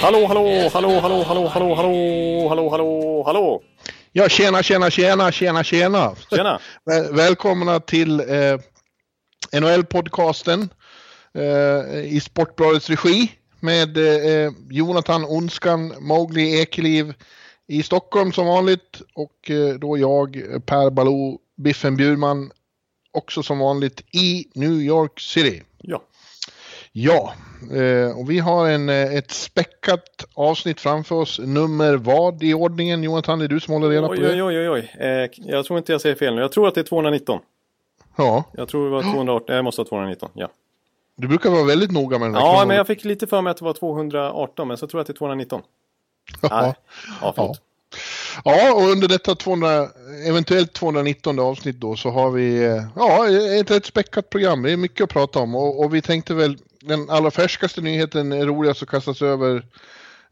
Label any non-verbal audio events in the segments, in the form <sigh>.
Hallå, hallå, hallå, hallå, hallå, hallå, hallå, hallå, hallå, hallå. Ja, tjena, tjena, tjena, tjena, tjena. Tjena. Väl- Välkomna till eh, NHL-podcasten eh, i Sportbladets regi med eh, Jonathan Onskan Mowgli Ekeliv i Stockholm som vanligt och eh, då jag, Per Baloo Biffen Bjurman, också som vanligt i New York City. Ja. Ja, eh, och vi har en, eh, ett späckat avsnitt framför oss. Nummer vad i ordningen? Jonathan, det är du som håller reda på det? oj, oj, oj, oj. Eh, jag tror inte jag säger fel nu. Jag tror att det är 219. Ja, Jag tror det var 218. Jag måste ha 219, ja. du brukar vara väldigt noga med den där Ja, kronologin. men jag fick lite för mig att det var 218, men så tror jag att det är 219. Ja. Nej. Ja, förlåt. ja, och under detta 200, eventuellt 219 avsnitt då så har vi ja, ett rätt späckat program. Det är mycket att prata om och, och vi tänkte väl den allra färskaste nyheten är roligast att kastas över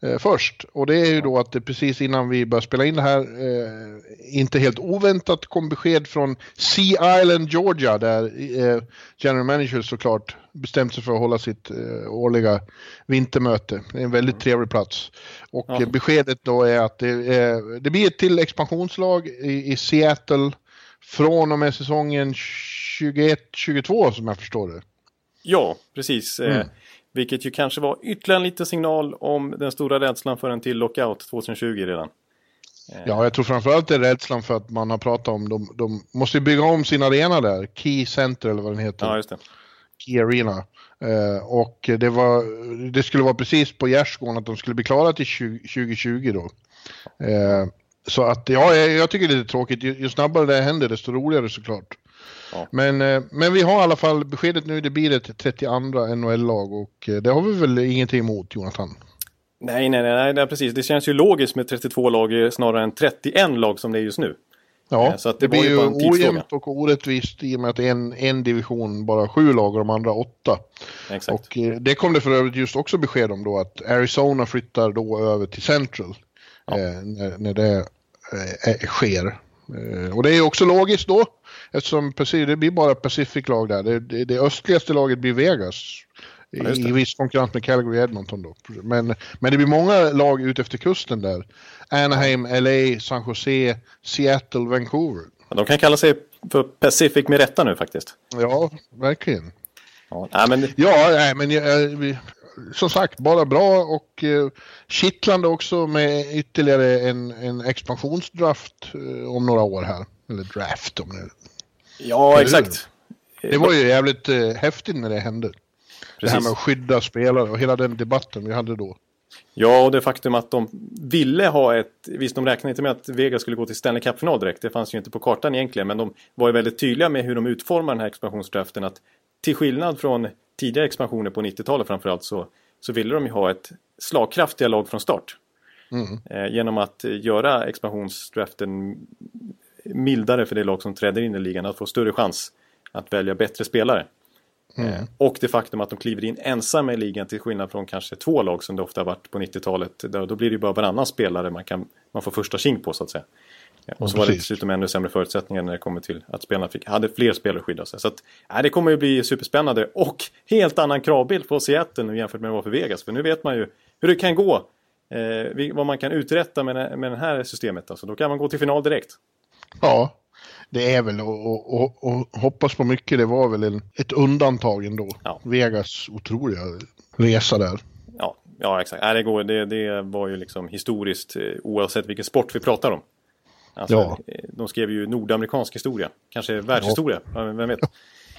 eh, först. Och det är ju då att det precis innan vi började spela in det här, eh, inte helt oväntat kom besked från Sea Island, Georgia, där eh, general manager såklart bestämt sig för att hålla sitt eh, årliga vintermöte. Det är en väldigt trevlig plats. Och Ja. eh, beskedet då är att det, eh, det blir ett till expansionslag i, i Seattle från och med säsongen 21-22 som jag förstår det. Ja, precis. Eh, Mm. vilket ju kanske var ytterligare en liten signal om den stora rädslan för en till lockout 2020 redan. Ja, jag tror framförallt det är rädslan för att man har pratat om, de, de måste ju bygga om sin arena där, Key Center eller vad den heter. Ja, just det. Key Arena. Eh, och det, var, det skulle vara precis på gärdsgården att de skulle bli klara till 20, 2020 då. Eh, så att ja, jag, jag tycker det är lite tråkigt. Ju, ju snabbare det händer desto roligare såklart. Ja. Men, eh, men vi har i alla fall beskedet nu, det blir ett 32 NHL-lag och eh, det har vi väl ingenting emot Jonathan? Nej, nej, nej, nej, precis. Det känns ju logiskt med 32 lag snarare än 31 lag som det är just nu. Ja, Eh, så det det, blir ju ojämnt och orättvist i och med att en, en division bara sju lag och de andra åtta. Exakt. Och det kom det för övrigt just också besked om då att Arizona flyttar då över till Central Ja. eh, när, när det eh, sker. Eh, och det är ju också logiskt då eftersom det blir bara Pacific-lag där. Det, det, det östligaste laget blir Vegas. Ja, I, viss konkurrens med Calgary och Edmonton då. Men, men det blir många lag ut efter kusten där. Anaheim, LA, San Jose, Seattle, Vancouver. Ja, De kan kalla sig för Pacific med rätta nu faktiskt. Ja, verkligen. Ja, nej, men Ja, nej, men vi- som sagt, bara bra och eh, kittlande också med ytterligare en, en expansionsdraft eh, om några år här. Eller draft om det. Ja, exakt. Det var ju jävligt eh, häftigt när det hände. Det här Precis. med att skydda spelare och hela den debatten vi hade då. Ja, och det faktum att de ville ha ett... Visst, de räknade inte med att Vegas skulle gå till Stanley Cup-final direkt. Det fanns ju inte på kartan egentligen. Men de var ju väldigt tydliga med hur de utformar den här expansionsdraften. Att till skillnad från tidigare expansioner på 90-talet framförallt så, så ville de ju ha ett slagkraftiga lag från start. Mm. Eh, genom att eh, göra expansionsdraften mildare för det lag som träder in i ligan. Att få större chans att välja bättre spelare. Eh, och det faktum att de kliver in ensamma i ligan till skillnad från kanske två lag som det ofta har varit på 90-talet. Då, blir det ju bara varannan spelare man, kan, man får första king på så att säga. Och så var det dessutom ännu sämre förutsättningar när det kommer till att spelarna fick, hade fler spelare att skydda sig. Så att, nej, det kommer ju bli superspännande och helt annan kravbild på Seattle nu jämfört med vad för Vegas. För nu vet man ju hur det kan gå. Eh, vad man kan uträtta med, med det här systemet. Alltså, då kan man gå till final direkt. Ja, det är väl och, och, och, hoppas på mycket. Det var väl en, ett undantag ändå. Ja. Vegas otroliga resa där. Ja, ja exakt. Nej, det, går, det, det var ju liksom historiskt eh, oavsett vilken sport vi pratar om. Alltså, Ja. eh, De skrev ju nordamerikansk historia. Kanske världshistoria, ja. vem vet.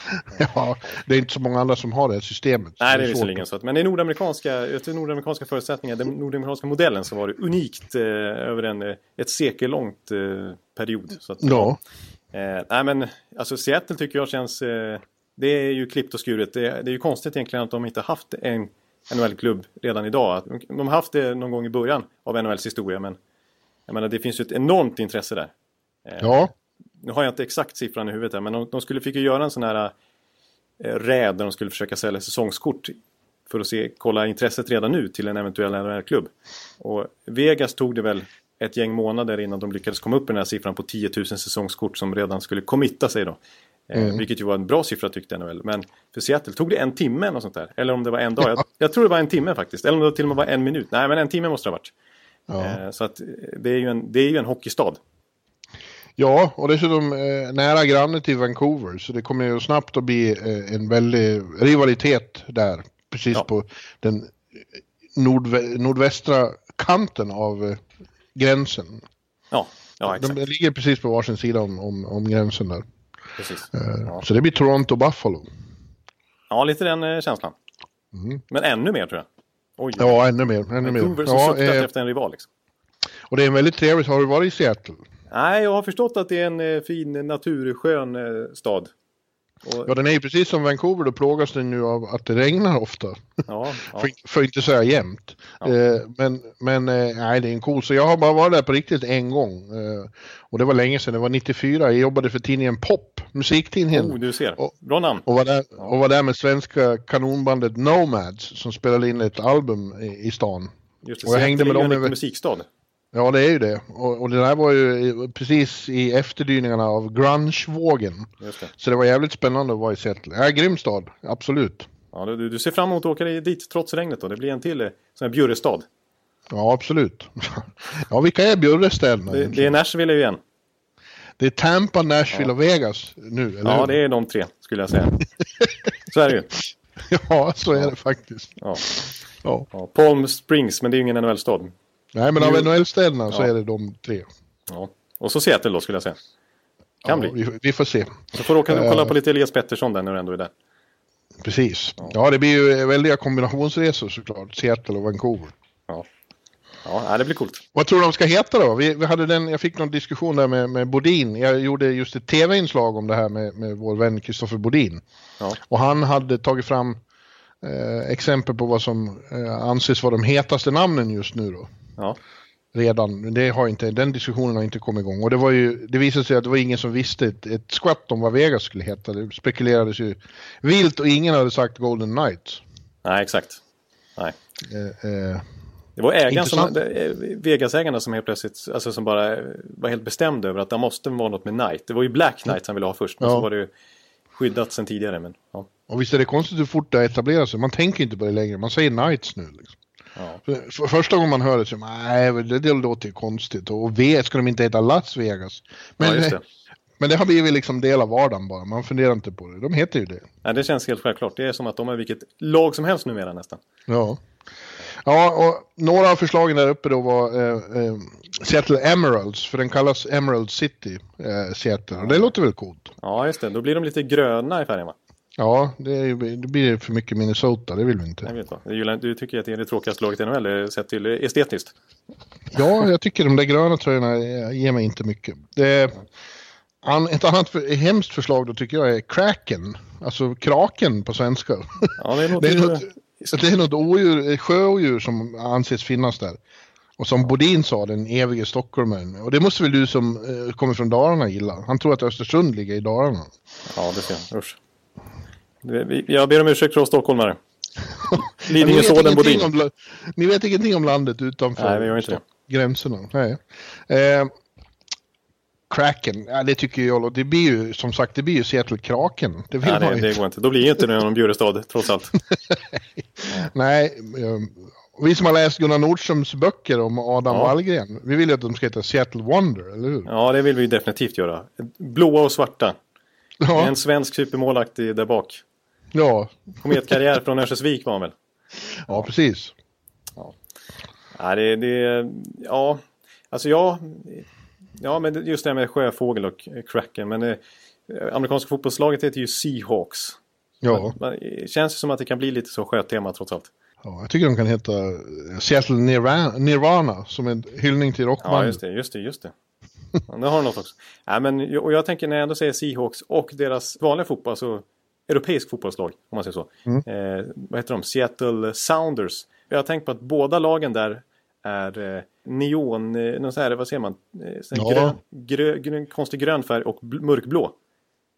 <laughs> Ja, det är inte så många andra som har det här systemet. Nej, det är visserligen så. Att, men i nordamerikanska, efter nordamerikanska förutsättningar, den nordamerikanska modellen så var det unikt eh, över en eh, ett sekellångt eh, period. Så att, Ja, Eh, nej men alltså Seattle tycker jag känns... Eh, det är ju klippt och skuret. Det, det är ju konstigt egentligen att de inte haft en NHL-klubb redan idag. De har haft det någon gång i början av NHLs historia men jag menar det finns ju ett enormt intresse där. Eh, ja. Nu har jag inte exakt siffran i huvudet här men de, de skulle fick ju göra en sån här eh, räd där de skulle försöka sälja säsongskort för att se, kolla intresset redan nu till en eventuell NHL-klubb. Och Vegas tog det väl ett gäng månader innan de lyckades komma upp i den här siffran på 10 000 säsongskort som redan skulle committa sig då. Eh, mm. vilket ju var en bra siffra tyckte NHL. Men för Seattle tog det en timme eller sånt där. Eller om det var en dag. Jag, jag, tror det var en timme faktiskt. Eller om det till och med var en minut. Nej men en timme måste det ha varit. Ja. Eh, så att det är ju en, det är ju en hockeystad. Ja, och dessutom eh, nära granne till Vancouver. Så det kommer ju snabbt att bli eh, en väldig rivalitet där. Precis ja. på den nordvä nordvästra kanten av eh, gränsen. Ja, ja exakt. De ligger precis på varsin sida om, om, om gränsen där. Precis. Eh, ja. Så det blir Toronto-Buffalo. Ja, lite den eh, känslan. Mm. Men ännu mer tror jag. Oj. Ja, ännu mer. Ännu mer. Vancouver som ja, suktat eh, efter en rival liksom. Och det är en väldigt trevligt. Har du varit i Seattle? Nej, jag har förstått att det är en eh, fin naturskön eh, stad. Och... Ja, den är ju precis som Vancouver, då plågas den ju av att det regnar ofta. Ja, ja. för, <laughs> för inte säga jämt. Ja. Eh, men men eh, nej, det är en cool, så jag har bara varit där på riktigt en gång. Eh, och det var länge sedan, det var 94, jag jobbade för tidningen Pop, musiktidningen. Oh, du ser, bra namn. Och var, där, och var där med svenska kanonbandet Nomads som spelade in ett album i, i stan. Just det, och jag hängde med dem över... musikstad. Ja, det är ju det. Och, och det där var ju precis i efterdyningarna av grunge-vågen. Så det var jävligt spännande att vara i Seattle. Ja, grym stad, absolut. Ja, du, du ser fram emot att åka dit trots regnet då? Det blir en till eh, sån här bjurrestad. Ja, absolut. ja, vilka är bjurrestäderna det, det är Nashville igen. Det är Tampa, Nashville ja. och Vegas nu, eller Ja, hur? det är de tre, skulle jag säga. så är det ju. <laughs> ja, så är det faktiskt. Ja. ja. Palm Springs, men det är ju ingen NHL-stad. Nej, men av NHL-städerna ja. så är det de tre. Ja. Och så Seattle då skulle jag säga. Kan ja, bli. Vi, vi, får se. Så får du åka och kolla på lite Elias Pettersson där när du ändå är där. Precis. Ja. ja, det blir ju väldiga kombinationsresor såklart. Seattle och Vancouver. Ja. Ja, det blir coolt. Vad tror du de ska heta då? Vi, vi, hade den, jag fick någon diskussion där med, med Bodin. Jag gjorde just ett tv-inslag om det här med, med vår vän Kristoffer Bodin. Ja. Och han hade tagit fram eh, exempel på vad som eh, anses vara de hetaste namnen just nu då. Ja. Redan, det har inte, den diskussionen har inte kommit igång. Och det, var ju, det visade sig att det var ingen som visste ett, ett skvatt om vad Vegas skulle heta. Det spekulerades ju vilt och ingen hade sagt Golden Knights. Nej, exakt. Nej. Eh, eh, det var ägaren som, Vegas-ägarna som helt plötsligt, alltså som bara var helt bestämd över att det måste vara något med Knight. Det var ju Black Knight han ville ha först, men ja. så var det ju skyddat sedan tidigare. Men, ja. Och visst är det konstigt hur fort det etablerar sig. Man tänker inte på det längre, man säger Knights nu. Liksom. Ja. För, första gången man hör det så nej, det, det låter ju konstigt. Och V, ska de inte heta Las Vegas? Men, ja, det. <laughs> men det har blivit liksom del av vardagen bara. Man funderar inte på det. De heter ju det. Ja, det känns helt självklart. Det är som att de är vilket lag som helst numera nästan. Ja. Ja, och några av förslagen där uppe då var eh, eh, Seattle Emeralds, för den kallas Emerald City, eh, Seattle. Och det låter väl coolt? Ja, just det. Då blir de lite gröna i färgen va? Ja, det, det, blir för mycket Minnesota, det vill vi inte. Jag vet vad. Du tycker att det är det tråkigaste laget i NHL, sett till estetiskt? Ja, jag tycker de där gröna tröjorna ger mig inte mycket. Det, ett annat för, hemskt förslag då tycker jag är Kraken, alltså kraken på svenska. Ja, det, är <laughs> något, det, är något, det är något odjur, sjöodjur som anses finnas där. Och som Bodin sa, den evige stockholmaren. Och det måste väl du som eh, kommer från Dalarna gilla? Han tror att Östersund ligger i Dalarna. Ja, det ser jag. Usch. Jag ber om ursäkt för oss stockholmare. <laughs> Lidingö Såden Bodin. Om, ni vet ingenting om landet utanför Nej, vi gör inte det. gränserna. Nej. Eh, Kraken, ja, det tycker jag. Det blir ju som sagt, det blir ju Seattle Kraken. Det, vill Nej, det, det går inte. Då blir ju inte det någon Bjurestad trots allt. <laughs> Nej, eh, vi som har läst Gunnar Nordströms böcker om Adam ja. Wallgren, vi vill ju att de ska heta Seattle Wonder, eller hur? Ja, det vill vi definitivt göra. Blåa och svarta. Ja. En svensk supermålakt där bak. Ja. Kometkarriär från Örnsköldsvik var han väl? Ja, precis. Ja, ja det, det, ja, alltså ja, ja, men just det här med sjöfågel och cracken. Men eh, amerikanska fotbollslaget heter ju Seahawks. Ja. Men, men, känns det som att det kan bli lite så sjötema trots allt. Ja, jag tycker de kan heta Seattle Nirvana, Nirvana som en hyllning till rockbandet. Ja, just det, just det, just det. Ja, det har något också. Ja, men, och jag tänker när jag ändå säger Seahawks och deras vanliga fotboll så europeisk fotbollslag, om man säger så. Mm. Eh, vad heter de? Seattle Sounders. Jag har tänkt på att båda lagen där är eh, neon, eh, någon så här, vad ser man? Eh, ja. grön, grö, grön, konstig grön färg och mörkblå.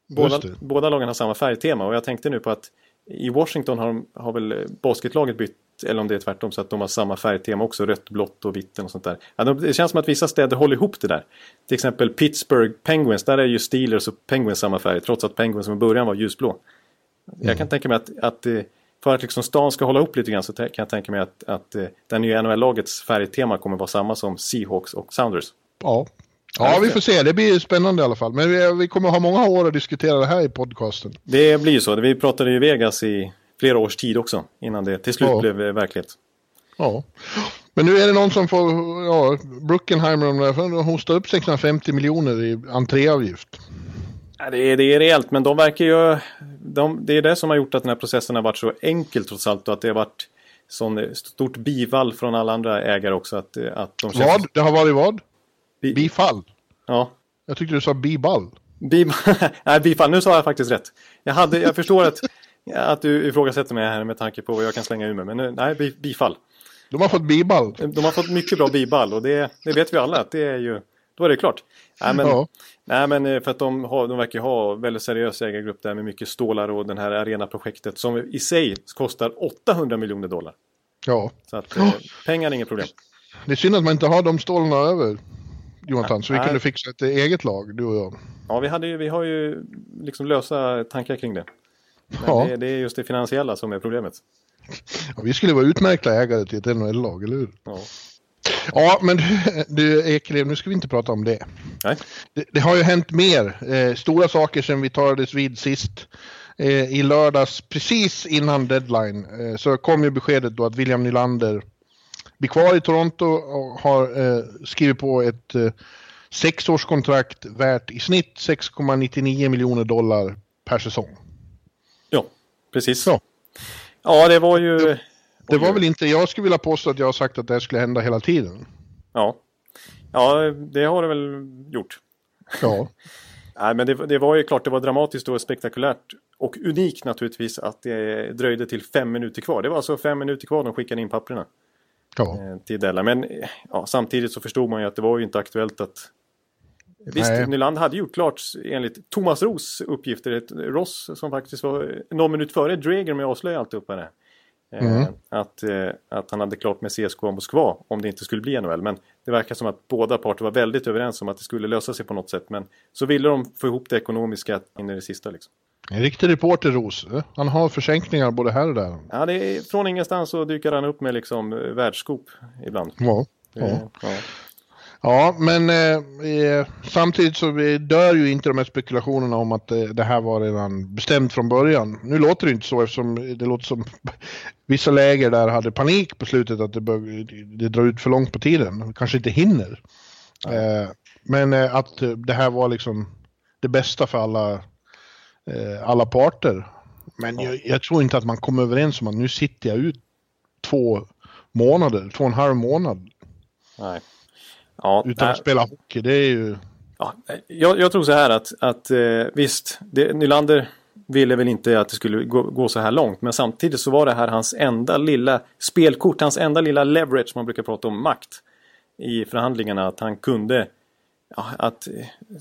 Båda, båda lagen har samma färgtema och jag tänkte nu på att i Washington har, de, har väl basketlaget bytt, eller om det är tvärtom, så att de har samma färgtema också. Rött, blått och vitt och sånt där. Ja, det känns som att vissa städer håller ihop det där. Till exempel Pittsburgh Penguins, där är ju Steelers och Penguins samma färg. Trots att Penguins från början var ljusblå. Mm. Jag kan tänka mig att, att eh, för att liksom stan ska hålla ihop lite grann så kan jag tänka mig att, att eh, det nya NHL-lagets färgtema kommer vara samma som Seahawks och Sounders. Ja, Ja, vi får se. Det blir spännande i alla fall. Men vi, vi kommer ha många år att diskutera det här i podcasten. Det blir ju så. Vi pratade ju Vegas i flera års tid också. Innan det till slut ja. blev verklighet. Ja. Men nu är det någon som får, ja, Bruckenheimer de hostar upp 650 miljoner i entréavgift. Det, är, det är rejält, men de verkar ju... De, det är det som har gjort att den här processen har varit så enkel trots allt och att det har varit sån stort bivall från alla andra ägare också. Att, att de känns... Vad? Det har varit vad? Bi bifall? Ja. Jag tyckte du sa biball. Bib <laughs> Nej, bifall. Nu sa jag faktiskt rätt. Jag, hade, jag förstår att, att du ifrågasätter mig här med tanke på vad jag kan slänga ur mig. Men nu, nej, bifall. De har fått biball. De har fått mycket bra biball och det, det vet vi alla att det är ju... Då är det klart. Nej men, ja. nej, men eh, för att de, har, de verkar ha väldigt seriös ägargrupp där med mycket stålar och den här arenaprojektet som i sig kostar 800 miljoner dollar. Ja. Så att eh, pengar är inget problem. Det är synd att man inte har de stålarna över. Jonathan, så vi kunde fixa ett eget lag, du och jag. Ja, vi, hade ju, vi har ju liksom lösa tankar kring det. Men ja. det, det, är just det finansiella som är problemet. Ja, vi skulle vara utmärkta ägare till ett NHL-lag, eller hur? Ja. Ja, men du Ekelev, nu ska vi inte prata om det. Nej. Det, det har ju hänt mer, eh, stora saker sedan vi talades vid sist. Eh, I lördags, precis innan deadline, eh, så kom ju beskedet då att William Nylander blir kvar i Toronto och har eh, skrivit på ett eh, sexårskontrakt värt i snitt 6,99 miljoner dollar per säsong. Ja, precis. Ja, ja det var ju... Det, var väl inte, jag skulle vilja påstå att jag har sagt att det här skulle hända hela tiden. Ja, ja det har det väl gjort. Ja. <laughs> Nej, men det, det, var ju klart, det var dramatiskt och spektakulärt och unikt naturligtvis att det dröjde till fem minuter kvar. Det var alltså fem minuter kvar de skickade in papperna ja. Eh, till Della. Men ja, samtidigt så förstod man ju att det var ju inte aktuellt att... Visst, Nej. Nyland hade gjort klart enligt Thomas Ros uppgifter, ett Ross som faktiskt var någon minut före Dreger med att avslöja alltihopa det. Eh, mm. Att, eh, att han hade klart med CSKA Moskva om det inte skulle bli NHL. Men det verkar som att båda parter var väldigt överens om att det skulle lösa sig på något sätt. Men så ville de få ihop det ekonomiska in i det sista. Liksom. En riktig reporter, Ros. Han har försänkningar både här och där. Ja, det är, från ingenstans så dyker han upp med liksom eh, världsskop ibland. Ja, ja. ja. Ja men eh, samtidigt så dör ju inte de här spekulationerna om att eh, det här var redan bestämt från början. Nu låter det inte så eftersom det låter som <laughs> vissa läger där hade panik på slutet att det, bör, det drar ut för långt på tiden. Kanske inte hinner. Eh, men eh, att det här var liksom det bästa för alla eh, alla parter. Men ja. jag, jag, tror inte att man kommer överens om att nu sitter jag ut två månader, två och en halv månad. Nej. Ja, utan nej. att spela hockey, det är ju... Ja, jag, jag tror så här att, att eh, visst, det, Nylander ville väl inte att det skulle gå, gå, så här långt. Men samtidigt så var det här hans enda lilla spelkort, hans enda lilla leverage, man brukar prata om makt i förhandlingarna. Att han kunde, ja, att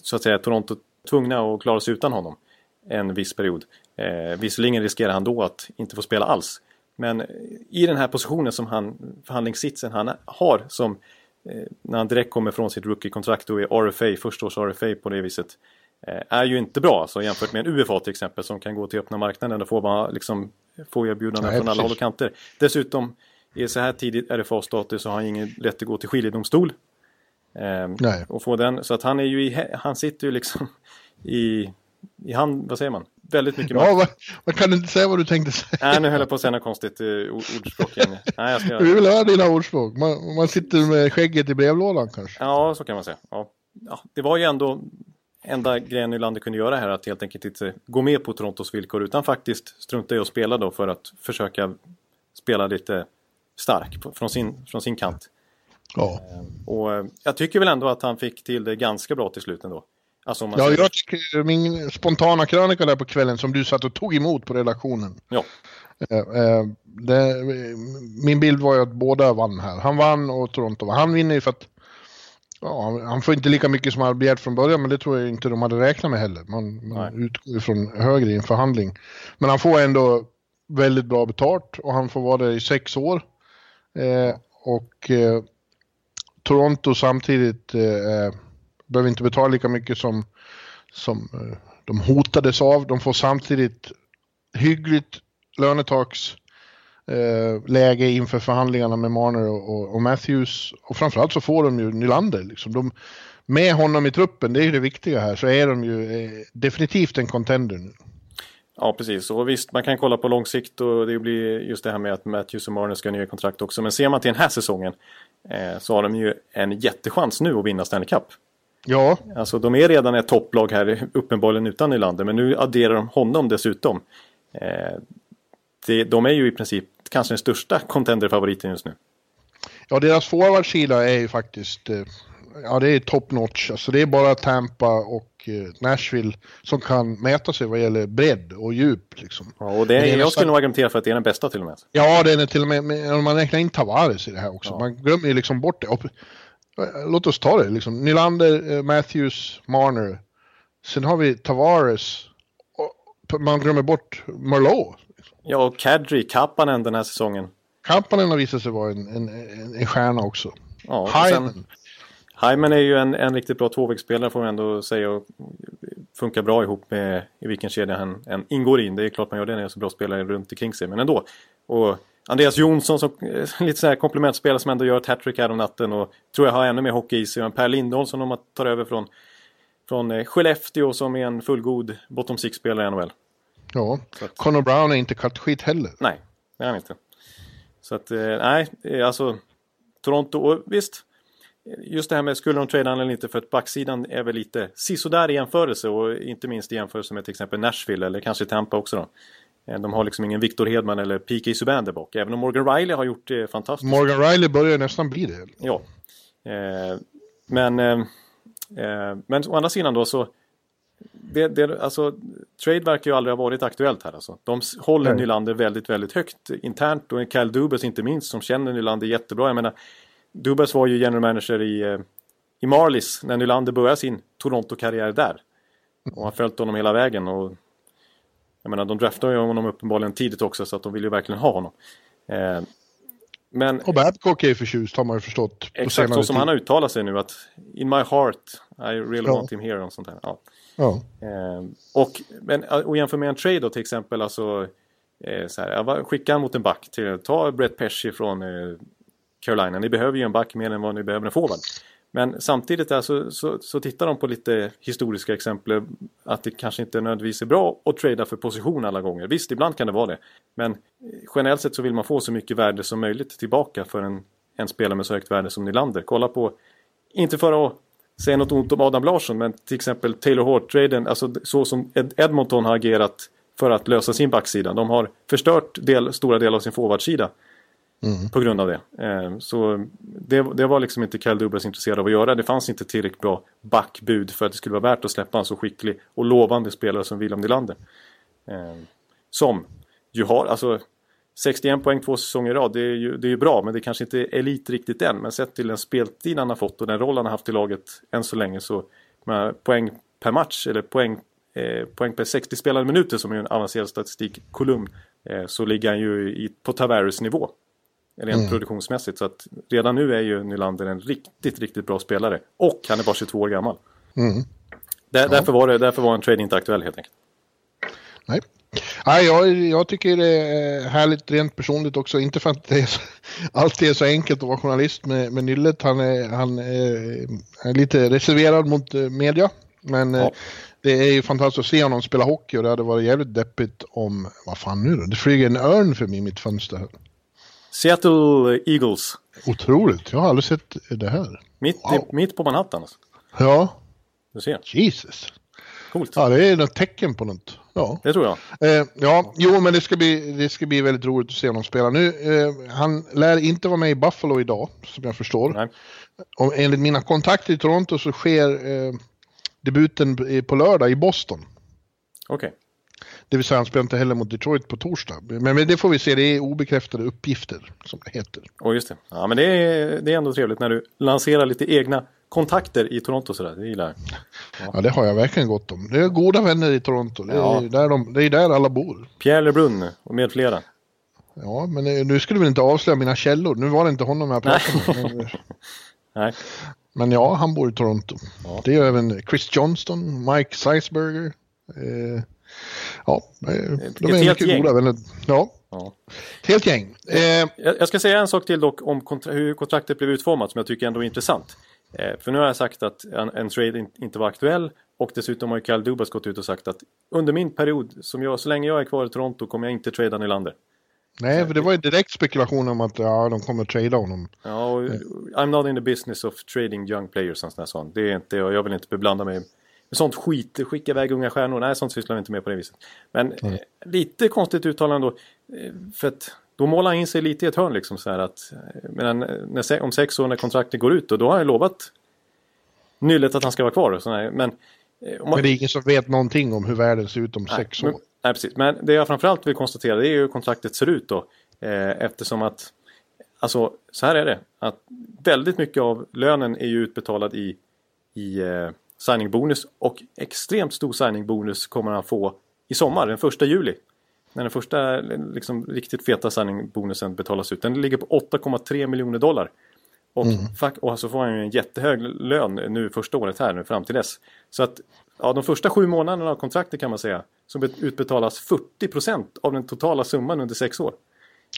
så att säga Toronto tvungna att klara sig utan honom en viss period. Eh, visserligen riskerar han då att inte få spela alls. Men i den här positionen som han, förhandlingssitsen han har som när han direkt kommer från sitt rookie-kontrakt och är RFA, första års RFA på det viset. Eh, är ju inte bra alltså, jämfört med en UFA till exempel som kan gå till öppna marknaden och få, bara, liksom, få erbjudanden från alla håll och kanter. Dessutom i så här tidigt RFA-status så har han ingen rätt att gå till skiljedomstol. Eh, och få den, så att han är ju i, han sitter ju liksom <laughs> i i hand, vad säger man? Väldigt mycket makt. Ja, vad, vad kan du inte säga vad du tänkte säga? Nej, nu höll jag på att säga något konstigt uh, ordspråk igen. Nej, jag ska... <laughs> Vi vill höra dina ordspråk. Man, man sitter med skägget i brevlådan kanske. Ja, så kan man säga. Ja. ja det var ju ändå enda grejen Nylander kunde göra här att helt enkelt inte gå med på Torontos villkor utan faktiskt strunta i att spela då för att försöka spela lite stark från sin, från sin kant. Ja. Och jag tycker väl ändå att han fick till det ganska bra till slut ändå. Alltså ja, säger... jag tycker min spontana krönika där på kvällen som du satt och tog emot på redaktionen. Ja. Eh, eh, det, min bild var ju att båda vann här. Han vann och Toronto vann. Han vinner ju för att ja, han får inte lika mycket som han begärt från början, men det tror jag inte de hade räknat med heller. Man, man utgår från högre i en förhandling. Men han får ändå väldigt bra betalt och han får vara där i sex år. Eh, och eh, Toronto samtidigt eh, behöver inte betala lika mycket som, som eh, de hotades av. De får samtidigt hyggligt lönetaksläge eh, inför förhandlingarna med Marner och, och, och, Matthews. Och framförallt så får de ju Nylander. Liksom. De, med honom i truppen, det är ju det viktiga här, så är de ju eh, definitivt en contender nu. Ja, precis. Och visst, man kan kolla på lång sikt och det blir just det här med att Matthews och Marner ska ha nya kontrakt också. Men ser man till den här säsongen eh, så har de ju en jättechans nu att vinna Stanley Cup. Ja. Alltså de är redan ett topplag här, uppenbarligen utan Nylander, men nu adderar de honom dessutom. Eh, det, de är ju i princip kanske den största contenderfavoriten just nu. Ja, deras forwardsida är ju faktiskt, eh, ja det är top notch. Alltså det är bara Tampa och eh, Nashville som kan mäta sig vad gäller bredd och djup. Liksom. Ja, och det är, jag nästan... skulle nog argumentera för att det är den bästa till och med. Ja, det är till och med, om man räknar in Tavares i det här också. Ja. Man glömmer ju liksom bort det. Låt oss ta det liksom. Nylander, eh, Matthews, Marner. Sen har vi Tavares. Man glömmer bort Merlot. Ja, och Kadri, Kapanen den här säsongen. Kapanen har visat sig vara en, en, en, en stjärna också. Ja, Hyman. Hyman är ju en, en riktigt bra tvåvägsspelare får man ändå säga och funkar bra ihop med i vilken kedja han än ingår in. Det är klart man gör det när det är så bra spelare runt omkring sig, men ändå. Och Andreas Jonsson som eh, <laughs> lite så här komplementspelare som ändå gör ett hattrick här om natten och tror jag har ännu mer hockey i sig. Per Lindholm som de tar över från, från eh, Skellefteå som är en fullgod bottom six-spelare i NHL. Ja, att, Connor Brown är inte kattskit heller. Nej, det är han inte. Så att, eh, nej, alltså Toronto, och visst. Just det här med skulle de trada eller inte för att backsidan är väl lite sisådär i jämförelse och inte minst i jämförelse med till exempel Nashville eller kanske Tampa också då. Eh, de har liksom ingen Victor Hedman eller P.K. Subban bak. Även om Morgan Riley har gjort det fantastiskt. Morgan Riley börjar nästan bli det. Ja. Eh, men, eh, eh, men å andra sidan då så det, det, alltså, trade verkar ju aldrig ha varit aktuellt här alltså. De håller Nej. Nylander väldigt, väldigt högt internt och Kyle Dubas inte minst som känner Nylander jättebra. Jag menar, Dubas var ju general manager i, eh, i Marlies när Nylander började sin Toronto-karriär där. Och har följt honom hela vägen och jag menar, de draftade ju honom uppenbarligen tidigt också så att de vill ju verkligen ha honom. Eh, men, och Babcock är förtjust har man ju förstått. Exakt så som tid. han har uttalat sig nu att In my heart I really ja. want him here och sånt där. Ja. ja. Eh, och, men, och jämför med en trade då till exempel alltså eh, så här, skicka mot en back till, ta Brett Pesci från eh, Carolina. Ni behöver ju en back mer än vad ni behöver en forward. Men samtidigt där så, så, så, tittar de på lite historiska exempel att det kanske inte nödvändigtvis är bra att trada för position alla gånger. Visst, ibland kan det vara det. Men eh, generellt sett så vill man få så mycket värde som möjligt tillbaka för en, en spelare med så högt värde som Nylander. Kolla på, inte för att säga något ont om Adam Larsson, men till exempel Taylor Hort-traden, alltså så som Edmonton har agerat för att lösa sin backsida. De har förstört del, stora delar av sin forwardsida Mm. På grund av det. Eh, så det, det, var liksom inte Kyle Dubas intresserad av att göra. Det fanns inte tillräckligt bra backbud för att det skulle vara värt att släppa en så skicklig och lovande spelare som William Nylander. Eh, som ju har, alltså 61 poäng två säsonger i rad, det är, ju, det är bra men det kanske inte är elit riktigt än. Men sett till den speltid han har fått och den roll han har haft i laget än så länge så med poäng per match eller poäng, eh, poäng per 60 spelade minuter som är en avancerad statistikkolumn eh, så ligger han ju i, på Tavares nivå rent mm. produktionsmässigt. Så att redan nu är ju Nylander en riktigt, riktigt bra spelare. Och han är bara 22 år gammal. Mm. Där, ja. därför, var det, därför var en trade inte aktuell helt enkelt. Nej. Nej, jag, jag tycker det är härligt rent personligt också. Inte för att det är så, <laughs> alltid är så enkelt att vara journalist med, med Nyllet. Han, är, han är, är lite reserverad mot eh, media. Men ja. Eh, det är ju fantastiskt att se honom spela hockey och det hade varit jävligt deppigt om, vad fan nu då? Det flyger en örn förbi mitt fönster. Här. Seattle Eagles. Otroligt, jag har aldrig sett det här. Mitt, wow. i, mitt på Manhattan alltså. Ja. Du ser. Jesus. Coolt. Ja, det är något tecken på något. Ja. Det tror jag. Eh, ja, jo, men det ska, bli, det ska bli väldigt roligt att se honom spela. Nu, eh, han lär inte vara med i Buffalo idag, som jag förstår. Nej. Och enligt mina kontakter i Toronto så sker eh, debuten på lördag i Boston. Okej. Okay. Det vill säga han spelar inte heller mot Detroit på torsdag. Men, men det får vi se, det är obekräftade uppgifter som det heter. Och just det. Ja men det är, det är ändå trevligt när du lanserar lite egna kontakter i Toronto sådär, det gillar jag. Ja. ja. det har jag verkligen gott om. Det är goda vänner i Toronto, det är, ja. där, de, det är där alla bor. Pierre LeBrun och med flera. Ja, men eh, nu skulle vi inte avslöja mina källor. Nu var det inte honom jag pratade med. Men, <laughs> Nej. men ja, han bor i Toronto. Ja. Det är även Chris Johnston, Mike Seisberger. Eh, ja, eh, de är mycket gäng. goda vänner. Ja. ja. Helt gäng. Eh, jag ska säga en sak till dock om kontra hur kontraktet blev utformat som jag tycker ändå är intressant. Eh, för nu har jag sagt att en, en trade inte var aktuell och dessutom har ju Kyle Dubas gått ut och sagt att under min period, som jag, så länge jag är kvar i Toronto kommer jag inte trada Nylander. Nej, för det var ju direkt spekulation om att ja, de kommer att trada honom. Ja, och, I'm not in the business of trading young players, och sånt. Det är inte, jag vill inte beblanda mig sånt skit. Skicka iväg unga stjärnor. Nej, sånt sysslar vi inte med på det viset. Men mm. lite konstigt uttalande då. Eh, för att då målar han in sig lite i ett hörn liksom så här att eh, medan, när, om sex år när kontraktet går ut och då har han lovat Nyllet att han ska vara kvar. Och sådär. Men, man, men det är ingen som vet någonting om hur världen ser ut om nej, sex år. Men, nej, precis. Men det jag framförallt vill konstatera det är hur kontraktet ser ut då. Eh, eftersom att, alltså så här är det. Att väldigt mycket av lönen är ju utbetalad i, i eh, signingbonus och extremt stor signingbonus kommer han få i sommar, den första juli. När den första liksom, riktigt feta signingbonusen betalas ut. Den ligger på 8,3 miljoner dollar. Och, mm. och så får han ju en jättehög lön nu första året här nu fram till dess. Så att ja, de första sju månaderna av kontraktet kan man säga så utbetalas 40% av den totala summan under sex år.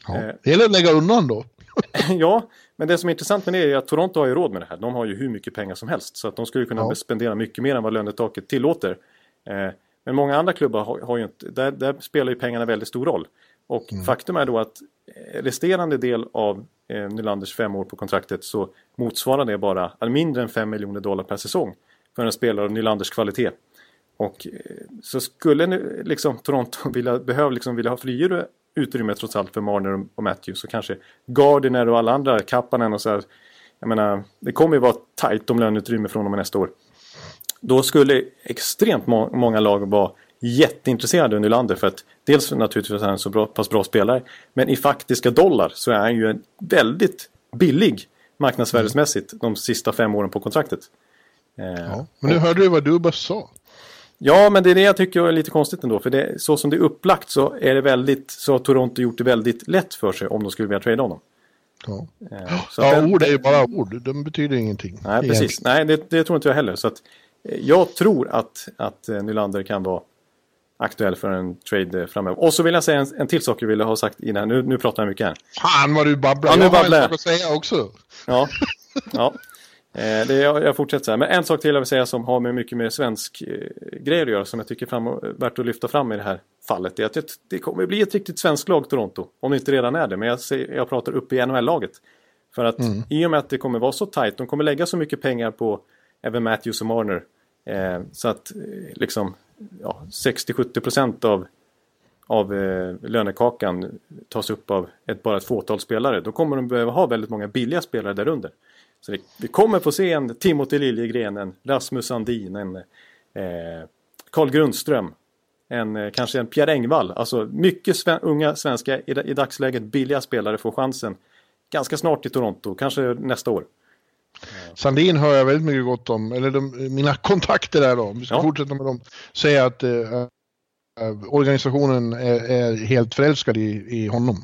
Ja, eh, det gäller att lägga undan då. <laughs> ja, men det som är intressant med det är att Toronto har ju råd med det här. De har ju hur mycket pengar som helst. Så att de skulle kunna ja. spendera mycket mer än vad lönetaket tillåter. Eh, men många andra klubbar har, har ju inte, där, där, spelar ju pengarna väldigt stor roll. Och mm. faktum är då att resterande del av eh, Nylanders fem år på kontraktet så motsvarar det bara mindre än 5 miljoner dollar per säsong för en spelare av Nylanders kvalitet. Och eh, så skulle nu liksom Toronto <laughs> vilja, behöva liksom vilja ha friare utrymme trots allt för Marner och Matthews och kanske Gardiner och alla andra, Kappanen och så här. Jag menar, det kommer ju vara tajt om löneutrymme från och med nästa år. Då skulle extremt må många lag vara jätteintresserade av Nylander för att dels naturligtvis är han så bra, pass bra spelare men i faktiska dollar så är han ju en väldigt billig marknadsvärdesmässigt de sista fem åren på kontraktet. Eh, ja, men nu hörde du vad Dubas sa. Ja, men det är det jag tycker är lite konstigt ändå. För det, så som det är upplagt så är det väldigt, så har Toronto gjort det väldigt lätt för sig om de skulle vilja trada honom. Ja, eh, ja den, ord är ju bara ord, de betyder ingenting. Nej, precis. Egentligen. Nej, det, det, tror inte jag heller. Så att, eh, jag tror att, att eh, Nylander kan vara aktuell för en trade framöver. Och så vill jag säga en, en till sak jag ville ha sagt innan. Nu, nu pratar jag mycket här. Fan vad du babblar. Ja, nu jag har en sak att säga också. Ja, <laughs> ja. Eh, det, jag, jag fortsätter så här. Men en sak till jag vill säga som har med mycket med svensk eh, grejer att göra som jag tycker är värt att lyfta fram i det här fallet. är att det, det kommer bli ett riktigt svenskt lag Toronto. Om det inte redan är det. Men jag, jag pratar upp i NHL-laget. För att mm. i och med att det kommer vara så tajt. De kommer lägga så mycket pengar på även Matthews och Marner. Eh, så att eh, liksom ja, 60-70% av, av eh, lönekakan tas upp av ett, bara ett fåtal spelare. Då kommer de behöva ha väldigt många billiga spelare där under. Så det, vi kommer få se en Timothy Liljegren, en Rasmus Sandin, en eh, Carl Grundström, en, eh, kanske en Pierre Engvall. Alltså mycket sven unga svenska i, i dagsläget billiga spelare får chansen ganska snart i Toronto, kanske nästa år. Sandin hör jag väldigt mycket gott om, eller de, mina <laughs> kontakter där då, om vi ska ja. fortsätta med dem, säger att eh, organisationen är, är, helt förälskad i, i honom.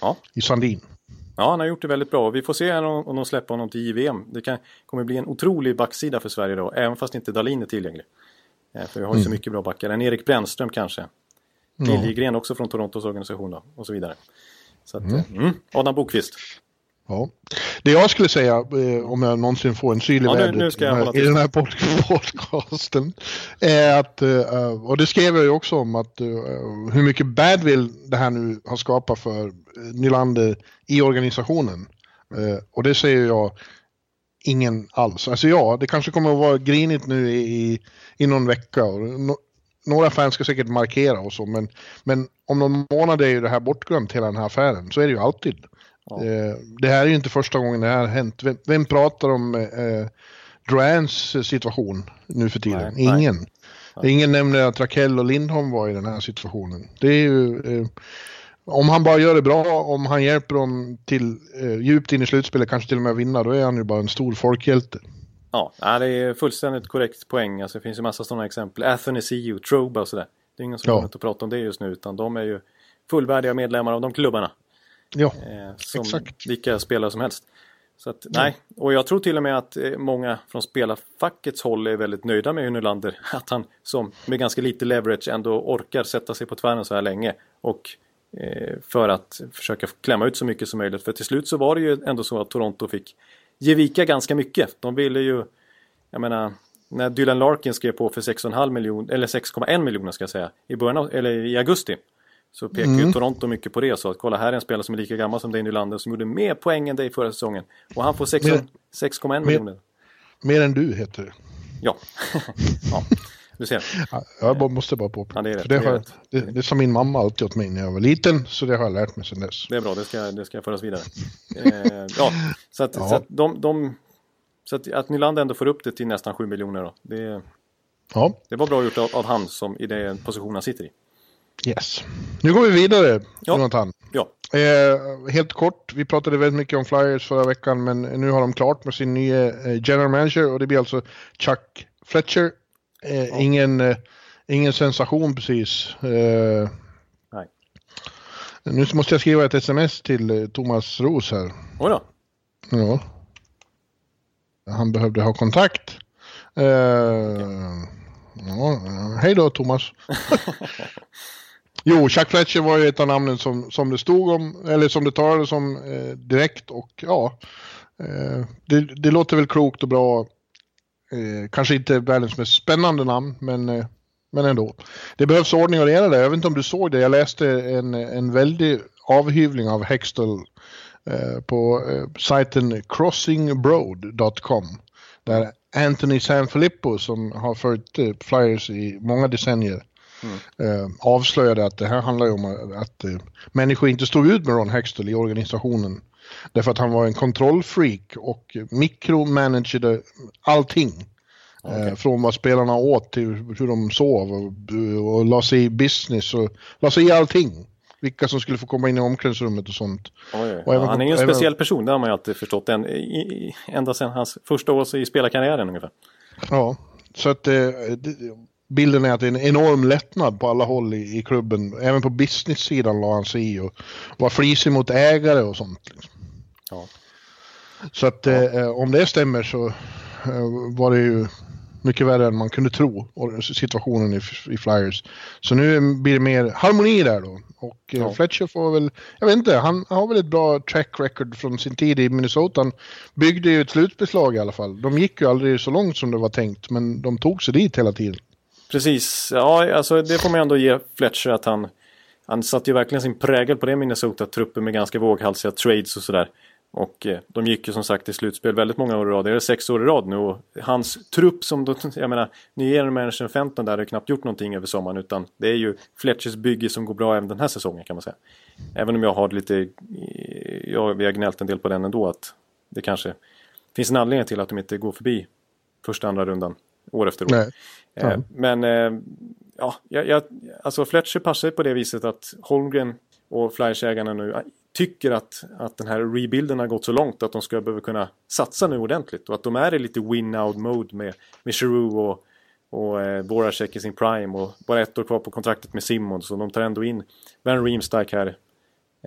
Ja. I Sandin. Ja, han har gjort det väldigt bra. Vi får se om de släpper honom till JVM. Det kan, kommer bli en otrolig backsida för Sverige då, även fast inte Dalin är tillgänglig. Eh, för vi har ju mm. så mycket bra backar. En Erik Brännström kanske. Liljegren också från Torontos organisation då, och så vidare. Så att, mm. Mm. Adam Bokvist. Ja. Det jag skulle säga, eh, om jag någonsin får en syl i ja, vädret i den här <laughs> podcasten, är att, eh, och det skrev jag ju också om, att hur mycket badwill det här nu har skapat för Nylander i organisationen. Och det säger jag ingen alls. Alltså ja, det kanske kommer att vara grinigt nu i, i någon vecka. Några fans ska säkert markera och så, men, men om någon månad är ju det här bortglömt, hela den här affären. Så är det ju alltid. Ja. Eh, det här är ju inte första gången det här har hänt. Vem, vem pratar om eh, Durants situation nu för tiden. Nej, Ingen. Nej. Ingen nämner att Rakell och Lindholm var i den här situationen. Det är ju... Eh, om han bara gör det bra, om han hjälper dem till eh, djupt in i slutspelet, kanske till och med vinna, då är han ju bara en stor folkhjälte. Ja, det är fullständigt korrekt poäng. Alltså, det finns ju massa sådana exempel. Athanasiu, Troba och sådär. Det är ingen som Ja. kommer att prata om det just nu, utan de är ju fullvärdiga medlemmar av de klubbarna. Ja, Eh, som Exakt. vilka spelare som helst. Så att, nej, och jag tror till och med att eh, många från spelarfackets håll är väldigt nöjda med Nylander. <laughs> Att han som med ganska lite leverage ändå orkar sätta sig på tvären så här länge. Och eh, för att försöka klämma ut så mycket som möjligt. För till slut så var det ju ändå så att Toronto fick ge vika ganska mycket. De ville ju, jag menar, när Dylan Larkin skrev på för 6,5 miljoner, eller 6,1 miljoner ska jag säga, i början av, eller i augusti. Så pekar ju Toronto mycket på det. Så att kolla här är en spelare som är lika gammal som Dane Nylander som gjorde mer poäng än dig förra säsongen. Och han får 6 Mer- 6,1 miljoner. mer än du heter det. Ja. <laughs> ja, du ser. Ja, Jag bara, måste bara påpeka. Ja, det är rätt, det, det är har, rätt. det, det sa min mamma alltid åt mig när jag var liten, så det har jag lärt mig sedan dess. Det är bra, det ska, det ska föras vidare. <laughs> Eh, ja, så att, Ja. Så att, de, de, så att, att Nylander ändå får upp det till nästan 7 miljoner då. Det, Ja, det var bra gjort av, av han som i den position han sitter i. yes. Nu går vi vidare, Ja. Jonathan. Ja, Eh, helt kort, vi pratade väldigt mycket om Flyers förra veckan, men nu har de klart med sin nya eh, general manager och det blir alltså Chuck Fletcher. Eh, ingen, eh, ingen sensation precis. Eh, nej. nu måste jag skriva ett sms till eh, Thomas Ros här. Oj då. Ja. Han behövde ha kontakt. Eh, ja, hej då Thomas. <laughs> <laughs> jo, Chuck Fletcher var ju ett av namnen som, som det stod om, eller som det talades om eh, direkt och ja, eh, det, det låter väl klokt och bra. Eh, kanske inte världens mest spännande namn, men, eh, men ändå. Det behövs ordning och reda där. Jag vet inte om du såg det. Jag läste en, en väldig avhyvling av Hextall eh, på eh, sajten crossingbroad.com. Där Anthony Sanfilippo som har följt eh, Flyers i många decennier eh, avslöjade att det här handlar ju om att, eh, människor inte stod ut med Ron Hextall i organisationen. Därför att han var en kontrollfreak och mikromanagade allting. Eh, från vad spelarna åt till hur de sov och, och la sig i business och la sig i allting. Vilka som skulle få komma in i omklädningsrummet och sånt. Oj, oj. Och även- han är ju en även- speciell person, det har man ju alltid förstått. En, ända sedan hans första år i spelarkarriären ungefär. Ja, så att eh, det, bilden är att det är en enorm lättnad på alla håll i, i klubben. Även på business-sidan la han sig i och var flisig mot ägare och sånt. Liksom. Ja. Så att eh, om det stämmer så eh, var det ju mycket värre än man kunde tro, situationen i, i Flyers. Så nu blir det mer harmoni där då. Och eh, Ja. Fletcher får väl, jag vet inte, han har väl ett bra track record från sin tid i Minnesota. Han byggde ju ett slutbeslag i alla fall. De gick ju aldrig så långt som det var tänkt, men de tog sig dit hela tiden. Precis, ja alltså det får man ändå ge Fletcher att han Han satte ju verkligen sin prägel på det Minnesota-truppen med ganska våghalsiga trades och sådär. Och eh, de gick ju som sagt i slutspel väldigt många år i rad. Det är sex år i rad nu och hans trupp som då, <laughs> jag menar, nya managern Fenton där har ju knappt gjort någonting över sommaren utan det är ju Fletchers bygge som går bra även den här säsongen kan man säga. Även om jag har lite, eh, jag, ja, vi har gnällt en del på den ändå att det kanske finns en anledning till att de inte går förbi första andra rundan år efter år. Eh, Ja. Men eh, ja, jag, alltså Fletcher passar på det viset att Holmgren och Flyers-ägarna nu eh, tycker att, att den här rebuilden har gått så långt att de ska behöva kunna satsa nu ordentligt och att de är i lite win-out mode med, med Giroux och, och eh, Voracek i sin prime och bara ett år kvar på kontraktet med Simmons och de tar ändå in Van Riemsdyk här.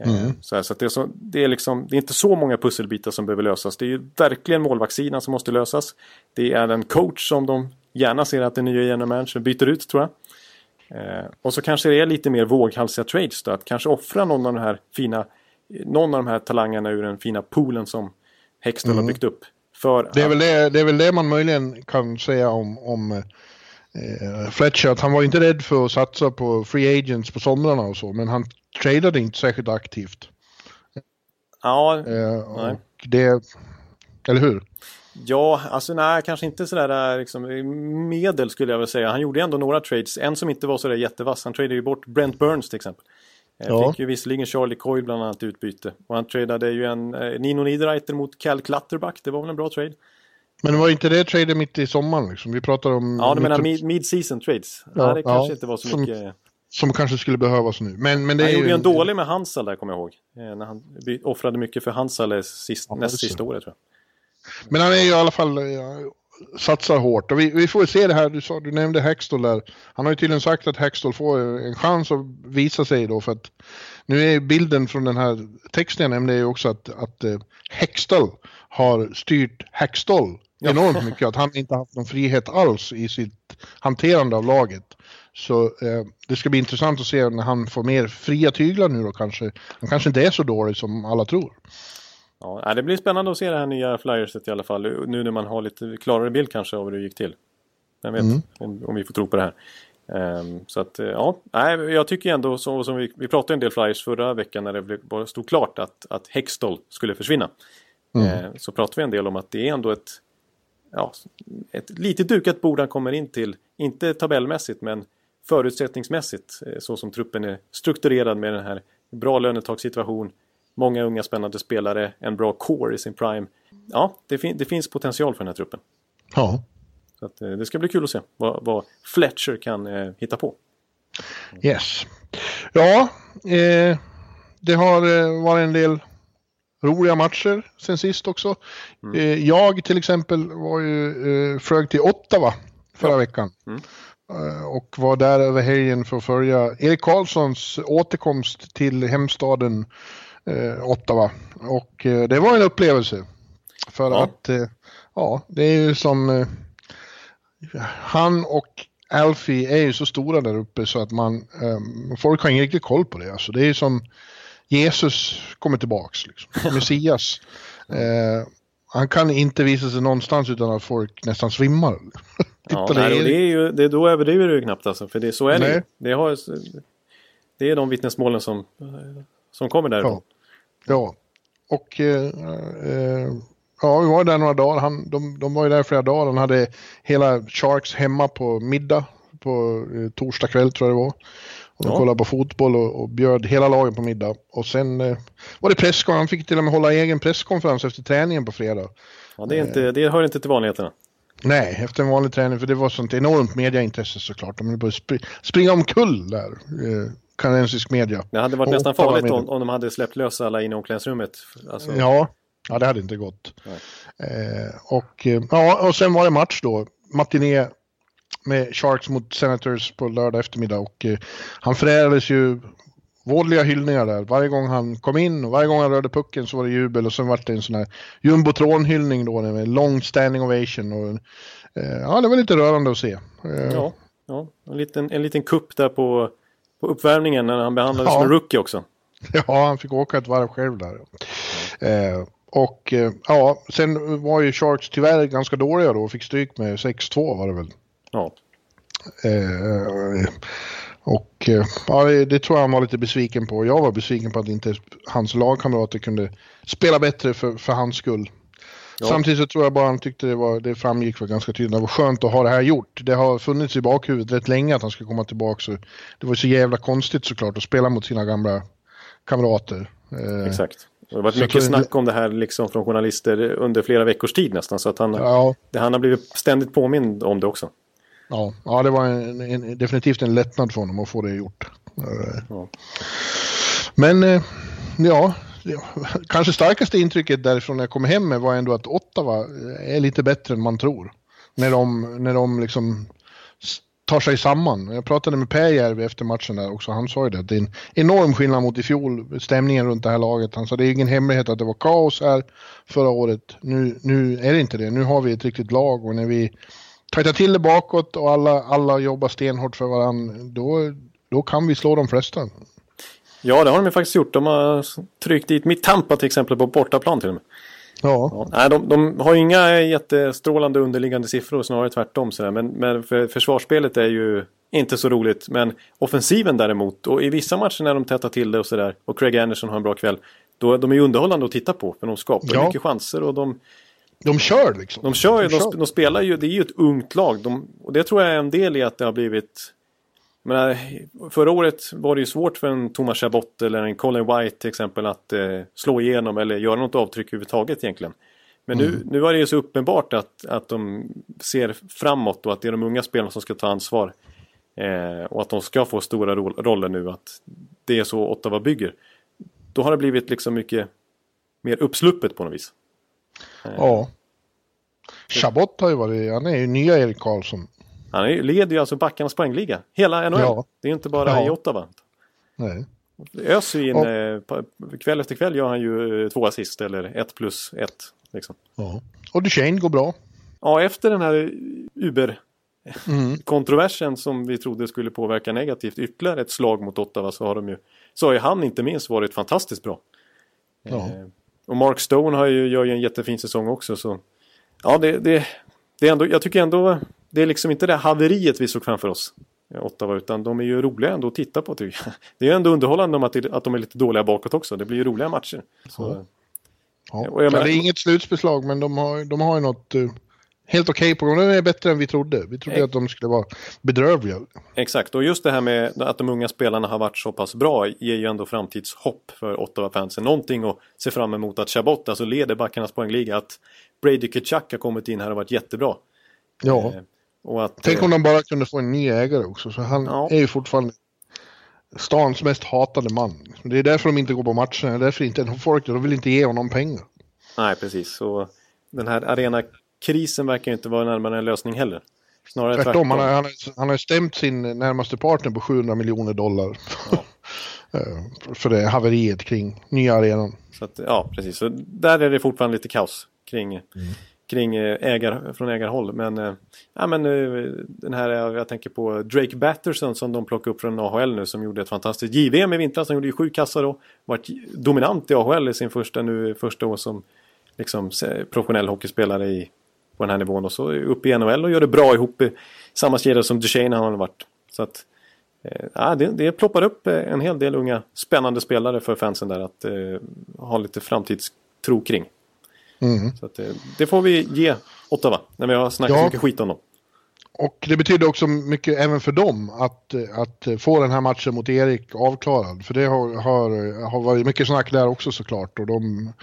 Eh, Så, här, så det, är så, det, är liksom, det är inte så många pusselbitar som behöver lösas. Det är ju verkligen målvaktssidan som måste lösas. Det är en coach som de gärna ser att den nya general byter ut tror jag. Eh, och så kanske det är lite mer våghalsiga trades då. Att kanske offra någon av de här fina någon av de här talangerna ur den fina poolen som Hextall har byggt upp. För Det är, att- väl det, det är väl det man möjligen kan säga om, om eh, Fletcher, att han var inte rädd för att satsa på free agents på somrarna och så, men han tradade inte särskilt aktivt. ja, Eh, Nej. det, eller hur? Ja, alltså nej, kanske inte sådär liksom, medel skulle jag väl säga. Han gjorde ändå några trades. En som inte var sådär jättevass. Han tradade ju bort Brent Burns till exempel. Eh, Ja. Fick ju visserligen Charlie Coyle bland annat utbyte. Och han tradade ju en eh, Nino Niederreiter mot Cal Clutterbuck. Det var väl en bra trade. Men var inte det trader mitt i sommaren liksom? Vi pratar om... Ja, du menar mid-season trades? Ja, ja det kanske ja, inte var så mycket... Som kanske skulle behövas nu. Men, men det han är gjorde ju en dålig med Hansal där, kommer jag ihåg. Eh, när han offrade mycket för Hansal sist, ja, näst sista året, tror jag. Men han är ju i alla fall... satsar hårt. Och vi, vi får se det här, du, sa, du nämnde Hextall där. Han har ju tydligen sagt att Hextall får en chans att visa sig då för att nu är bilden från den här texten jag nämnde ju också att, att uh, Hextall har styrt Hextall enormt mycket. Att han inte haft någon frihet alls i sitt hanterande av laget. Så eh, det ska bli intressant att se när han får mer fria tyglar nu då kanske. Han kanske inte är så dålig som alla tror. Ja, det blir spännande att se det här nya flyerset i alla fall. Nu när man har lite klarare bild kanske av hur det gick till. Vem vet mm. om, vi får tro på det här. Um, så att eh, ja, nej, jag tycker ändå så, som vi, vi pratade en del flyers förra veckan när det blev, stod klart att, att Hextall skulle försvinna. Mm. Uh, så pratade vi en del om att det är ändå ett, ja, ett lite dukat bord han kommer in till. Inte tabellmässigt men förutsättningsmässigt eh, så som truppen är strukturerad med den här bra lönetagssituation, många unga spännande spelare, en bra core i sin prime. Ja, det, fin det finns potential för den här truppen. Ja. Så att, eh, det ska bli kul att se vad, vad Fletcher kan eh, hitta på. Yes. Ja, eh, det har eh, varit en del roliga matcher sen sist också. Mm. Eh, jag till exempel var ju eh, flög till Ottawa förra ja. veckan. Mm. Eh, och var där över helgen för att följa Erik Karlssons återkomst till hemstaden eh, Ottawa. Och eh, det var en upplevelse. För ja. att, eh, ja, det är ju som eh, han och Alfie är ju så stora där uppe så att man, eh, folk har ingen riktig koll på det. Alltså det är ju som Jesus kommer tillbaks, liksom. <laughs> Messias. Han kan inte visa sig någonstans utan att folk nästan svimmar. <laughs> Ja, nej, det är ju, det, då överdriver du knappt alltså. För det, så är det det, har, det är de vittnesmålen som, som kommer därifrån. Ja, ja. och eh, eh, ja, vi var där några dagar. Han, de, de var ju där flera dagar. Han hade hela Sharks hemma på middag på eh, torsdag kväll tror jag det var. Och de ja. kollade på fotboll och, och bjöd hela laget på middag. Och sen eh, var det presskonferens. Han fick till och med hålla egen presskonferens efter träningen på fredag. Ja, det, är inte, det hör inte till vanligheterna. Nej, efter en vanlig träning, för det var sånt enormt mediaintresse såklart. De började spr springa omkull där, eh, kanadensisk media. Det hade varit och nästan farligt om, om de hade släppt lös alla in i omklädningsrummet. Alltså... Ja, ja, det hade inte gått. Eh, och, eh, ja, och sen var det match då, matiné med Sharks mot Senators på lördag eftermiddag och eh, han förärades ju vådliga hyllningar där. Varje gång han kom in och varje gång han rörde pucken så var det jubel och sen var det en sån här jumbotron-hyllning då med long standing ovation. Och, eh, ja, det var lite rörande att se. Eh, ja, ja en, liten, en liten kupp där på, på uppvärmningen när han behandlades ja. som en rookie också. <laughs> Ja, han fick åka ett varv själv där. Eh, och ja, sen var ju Sharks tyvärr ganska dåliga då och fick stryk med 6-2 var det väl. Ja. Eh, och eh, ja, det tror jag han var lite besviken på. Jag var besviken på att inte hans lagkamrater kunde spela bättre för, för hans skull. Ja. Samtidigt så tror jag bara han tyckte det, var, det framgick för ganska tydligt. Det var skönt att ha det här gjort. Det har funnits i bakhuvudet rätt länge att han ska komma tillbaka. Så det var så jävla konstigt såklart att spela mot sina gamla kamrater. Eh, Exakt. Det har varit mycket det, snack om det här liksom från journalister under flera veckors tid nästan. Så att han, ja. han har blivit ständigt påmind om det också. Ja, ja det var en, en, definitivt en lättnad för honom att få det gjort. Ja. Men eh, ja, kanske starkaste intrycket därifrån när jag kom hem med var ändå att Ottawa är lite bättre än man tror. När de, när de liksom tar sig samman. Jag pratade med Pääjärvi efter matchen där också. Han sa ju det, det är en enorm skillnad mot i fjol, stämningen runt det här laget. Han sa det är ingen hemlighet att det var kaos här förra året. Nu, nu är det inte det. Nu har vi ett riktigt lag och när vi tajtar till det bakåt och alla, alla jobbar stenhårt för varandra, då, då kan vi slå de flesta. Ja, det har de ju faktiskt gjort. De har tryckt dit mitt Tampa till exempel på bortaplan till och med. Ja. ja. Nej, de, de har inga jättestrålande underliggande siffror, snarare tvärtom. Sådär. Men, men för, försvarsspelet är ju inte så roligt. Men offensiven däremot, och i vissa matcher när de tätar till det och sådär, och Craig Anderson har en bra kväll, då de är ju underhållande att titta på. För de skapar ja. mycket chanser och de, de kör liksom. De kör ju, de, de, de, spelar ju, det är ju ett ungt lag. De, och det tror jag är en del i att det har blivit... Men förra året var det ju svårt för en Thomas Chabot eller en Colin White till exempel att eh, slå igenom eller göra något avtryck överhuvudtaget egentligen. Men nu, nu var det ju så uppenbart att, att de ser framåt och att det är de unga spelarna som ska ta ansvar. Eh, och att de ska få stora ro roller nu, att det är så Ottawa bygger. Då har det blivit liksom mycket mer uppsluppet på något vis. Eh. Ja. Chabot har ju varit, han är ju nya Erik Karlsson. Han är, leder ju alltså backarnas poängliga. Hela NHL. Ja. Det är inte bara ja. i Ottawa. Nej. Öser in, och, eh, kväll efter kväll gör han ju eh, två assist eller ett plus ett. Liksom. Ja. Och Duchene går bra. Ja, efter den här Uber-kontroversen mm. <laughs> som vi trodde skulle påverka negativt ytterligare ett slag mot Ottawa så har de ju så har ju han inte minst varit fantastiskt bra. Ja. Eh, och Mark Stone har ju, gör ju en jättefin säsong också så ja det, det, det är ändå, jag tycker ändå det är liksom inte det haveriet vi såg framför oss. Ottawa utan de är ju roliga ändå att titta på tycker jag. <laughs> Det är ju ändå underhållande om att, att de är lite dåliga bakåt också. Det blir ju roliga matcher. Så, Ja. Och jag menar, det är inget slutspelslag men de har, de har ju något uh, helt okej okay på gång. De är bättre än vi trodde. Vi trodde att de skulle vara bedrövliga. Exakt, och just det här med att de unga spelarna har varit så pass bra ger ju ändå framtidshopp för Ottawa-fansen. Någonting att se fram emot att Chabot alltså leder backarnas poängliga. Att Brady Kachuk har kommit in här och varit jättebra. Ja. Eh, och att, Tänk om de bara kunde få en ny ägare också. Så han ja. är ju fortfarande stans mest hatade man. Det är därför de inte går på matcherna. Det är därför inte folk de vill inte ge honom pengar. Nej, precis. Så den här arenakrisen verkar inte vara närmare en lösning heller. Snarare tvärtom. tvärtom. Han, har, han, har, han har stämt sin närmaste partner på 700 miljoner dollar. Ja. <laughs> Eh, för det haveriet kring nya arenan. Så att, ja, precis. Så där är det fortfarande lite kaos kring mm kring eh, ägar, från ägarhåll. Men, eh, ja, men den här, jag tänker på Drake Batterson som de plockade upp från AHL nu som gjorde ett fantastiskt JVM i vintras. Han gjorde ju sju kassar och varit dominant i AHL i sin första, nu, första år som liksom, professionell hockeyspelare i, på den här nivån. Och så upp i NHL och gör det bra ihop i samma kedja som Duchene har varit. Så att, ja, det, det ploppar upp en hel del unga spännande spelare för fansen där att eh, ha lite framtidstro kring. Mm. Så att, eh, det får vi ge Ottawa när vi har snackat ja. så mycket skit om dem. Och det betyder också mycket även för dem att, att få den här matchen mot Erik avklarad. För det har, har, har varit mycket snack där också såklart. Och de,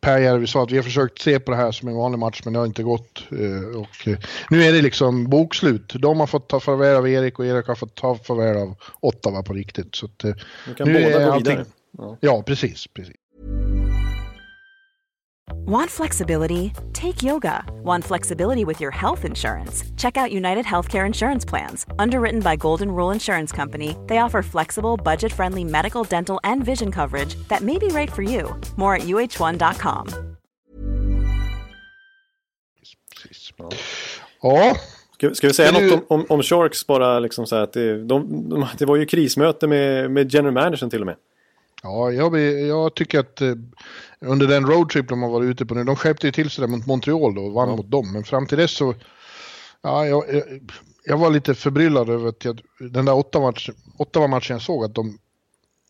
Per Järvi sa att vi har försökt se på det här som en vanlig match men det har inte gått. Eh, och eh, nu är det liksom bokslut. De har fått ta farväl av Erik och Erik har fått ta farväl av Ottawa på riktigt. Så att, nu kan nu båda gå vidare. Ja. ja, precis. precis. Want flexibility? Take yoga. Want flexibility with your health insurance? Check out United Healthcare Insurance Plans. Underwritten by Golden Rule Insurance Company, they offer flexible, budget friendly medical, dental, and vision coverage that may be right for you. More at uh1.com. Ja. Ska, ska vi säga något om, om, om, Sharks bara liksom så att det, de, de, det var ju krismöte med, med general managern till och med. Ja, jag, jag tycker att eh, under den roadtrip de har varit ute på nu, de skärpte ju till sig där mot Montreal då och vann ja. mot dem. Men fram till dess så, ja, jag, jag var lite förbryllad över att jag, den där åtta, match, åtta matchen jag såg, att de,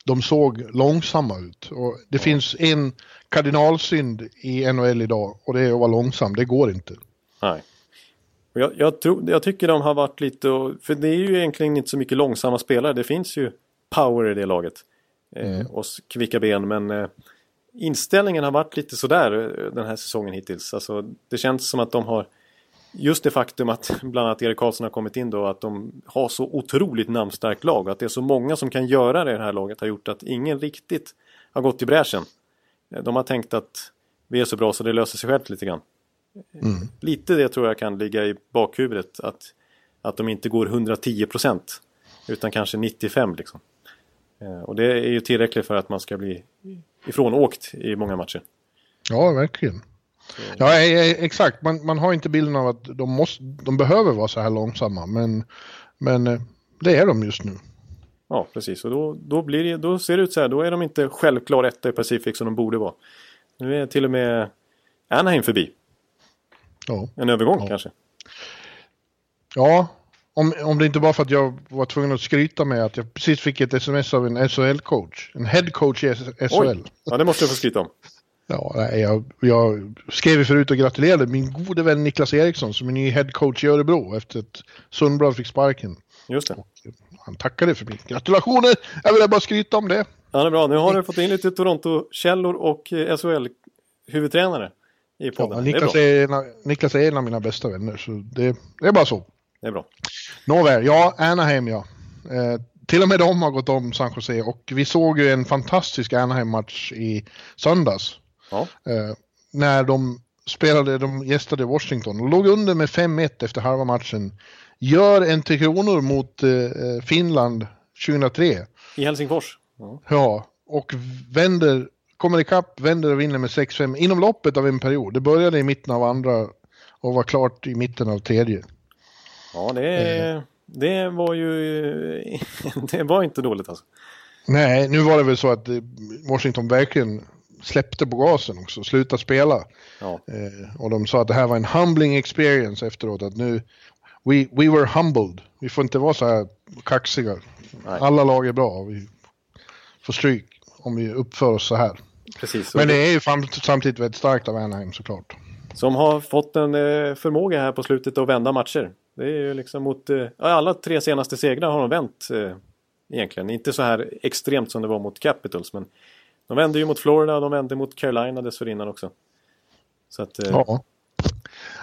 de såg långsamma ut. Och det ja. finns en kardinalsynd i NHL idag och det är att vara långsam, det går inte. Nej. Jag, jag, tror, jag tycker de har varit lite, för det är ju egentligen inte så mycket långsamma spelare, det finns ju power i det laget. Eh, mm. och kvicka ben men eh, inställningen har varit lite sådär eh, den här säsongen hittills. Alltså, det känns som att de har just det faktum att <laughs> bland annat Erik Karlsson har kommit in då att de har så otroligt namnstarkt lag och att det är så många som kan göra det i det här laget har gjort att ingen riktigt har gått i bräschen. De har tänkt att vi är så bra så det löser sig självt lite grann. Mm. Lite det tror jag kan ligga i bakhuvudet att, att de inte går 110 procent utan kanske 95 liksom. Eh, och det är ju tillräckligt för att man ska bli ifrånåkt i många matcher. Ja, verkligen. Ja, exakt. Man, man har inte bilden av att de, måste, de behöver vara så här långsamma, men, men eh, det är de just nu. Ja, precis. Och då, då, blir det, då ser det ut så här. Då är de inte självklar etta i Pacific som de borde vara. Nu är till och med Anaheim förbi. Ja. En övergång ja. kanske. Ja, om, om det inte var för att jag var tvungen att skryta med att jag precis fick ett sms av en SHL-coach. En head-coach i SHL. Oj. Ja, det måste du få skryta om. Ja, nej, jag, jag skrev ju förut och gratulerade min gode vän Niklas Eriksson som är ny headcoach i Örebro efter att Sundblad fick sparken. Just det. Och han tackade för mig. Gratulationer! Jag vill bara skryta om det. Ja, det är bra. Nu har du fått in lite Toronto-källor och eh, SHL-huvudtränare. i podden. Ja, Niklas, är, är en, Niklas är en av mina bästa vänner, så det, det är bara så. Det är bra. Nåväl, ja, Anaheim ja. Eh, till och med de har gått om San Jose och vi såg ju en fantastisk Anaheim-match i söndags. Ja. Eh, när de spelade, de gästade Washington och låg under med 5-1 efter halva matchen. Gör en Tre Kronor mot eh, Finland 2003. I Helsingfors. Ja. ja, och vänder, kommer ikapp, vänder och vinner med 6-5 inom loppet av en period. Det började i mitten av andra och var klart i mitten av tredje. Ja, det, det var ju... <laughs> Det var inte dåligt alltså. Nej, nu var det väl så att Washington verkligen släppte på gasen också, slutade spela. Ja. Eh, och de sa att det här var en humbling experience efteråt, att nu, we, we were humbled. Vi får inte vara så här kaxiga. Nej. Alla lag är bra, vi får stryk om vi uppför oss så här. Precis. Men det är ju samtidigt väldigt starkt av Anaheim såklart. Som har fått en eh, förmåga här på slutet att vända matcher. Det är ju liksom mot, eh, alla tre senaste segrar har de vänt eh, egentligen. Inte så här extremt som det var mot Capitals men de vände ju mot Florida och de vände mot Carolina dessförinnan också. Så att, eh... Ja.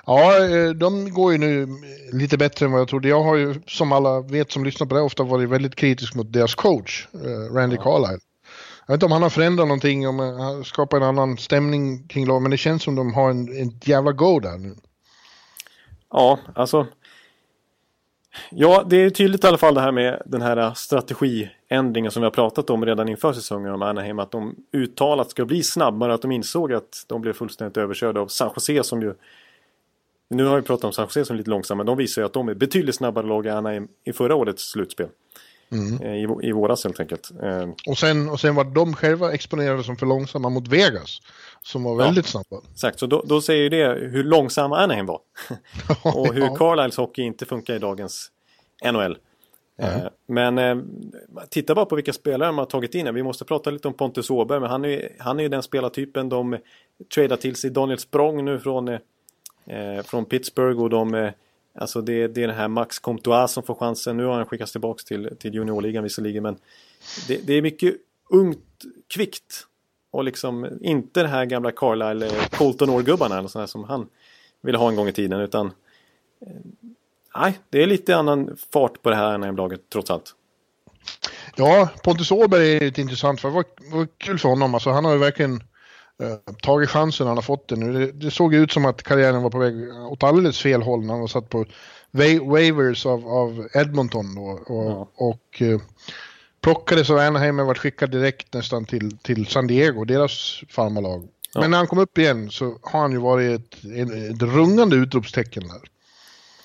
Ja, eh, de går ju nu lite bättre än vad jag trodde. Jag har ju, som alla vet som lyssnar på det, ofta varit väldigt kritisk mot deras coach, eh, Randy ja. Carlisle. Jag vet inte om han har förändrat någonting, om han har skapat en annan stämning kring laget, men det känns som de har en, en jävla go där nu. Ja, alltså Ja, det är tydligt i alla fall det här med den här strategiändringen som vi har pratat om redan inför säsongen om Anaheim. Att de uttalat ska bli snabbare, att de insåg att de blev fullständigt överkörda av San Jose som ju... Nu har vi pratat om San Jose som är lite långsamma, men de visar ju att de är betydligt snabbare lag än Anaheim i förra årets slutspel. Mm. Eh, I, I våras helt enkelt. Eh, och sen, och sen var de själva exponerade som för långsamma mot Vegas. Som var väldigt ja, snabba. Exakt, så då, då säger ju det hur långsamma Anaheim var. <laughs> <laughs> och hur ja. Carlisles hockey inte funkar i dagens NHL. Mm. Men eh, titta bara på vilka spelare de har tagit in. Vi måste prata lite om Pontus Åberg, men han är, han är ju den spelartypen de tradar till sig. Daniel Språng nu från, eh, från Pittsburgh och de eh, Alltså det, det är den här Max Comtois som får chansen. Nu har han skickats tillbaka till, till juniorligan visserligen. Men det, det, är mycket ungt, kvickt. Och liksom inte det här gamla Carlisle, eh, Colton Orr-gubbarna eller sådär som han ville ha en gång i tiden. Utan eh, nej, det är lite annan fart på det här NM-laget trots allt. Ja, Pontus Åberg är ett intressant för det var, var kul för honom. Alltså, han har ju verkligen eh, tagit chansen han har fått den. Det, det såg ut som att karriären var på väg åt alldeles fel håll när han var satt på waivers av, av Edmonton då, och, ja. och eh, plockades av Anaheim och varit skickad direkt nästan till, till San Diego, deras farmarlag. Ja. Men när han kom upp igen så har han ju varit ett, ett, ett rungande utropstecken där.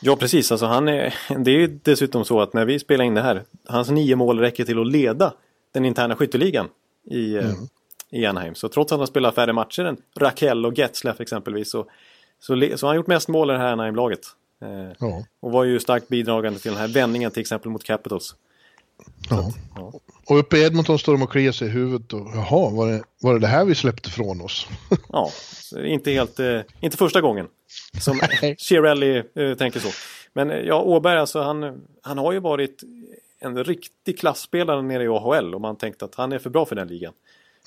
Ja, precis. Alltså, han är, <laughs> det är ju dessutom så att när vi spelar in det här, hans nio mål räcker till att leda den interna skytteligan i, eh, mm. I Anaheim. Så trots att han spelar färre matcher än Raquel och Getzlaff exempelvis så, så, så har han gjort mest mål i det här Anaheim-laget. Eh, ja. Och var ju starkt bidragande till den här vändningen till exempel mot Capitals. Ja. Att, ja. Och uppe i Edmonton står de och kliar sig i huvudet och jaha, var det, var det det här vi släppte från oss? <laughs> ja, inte helt, eh, inte första gången. Som <laughs> Chiarelli eh, tänker så. Men eh, ja, Åberg alltså han, han har ju varit en riktig klassspelare nere i AHL och man tänkte att han är för bra för den ligan.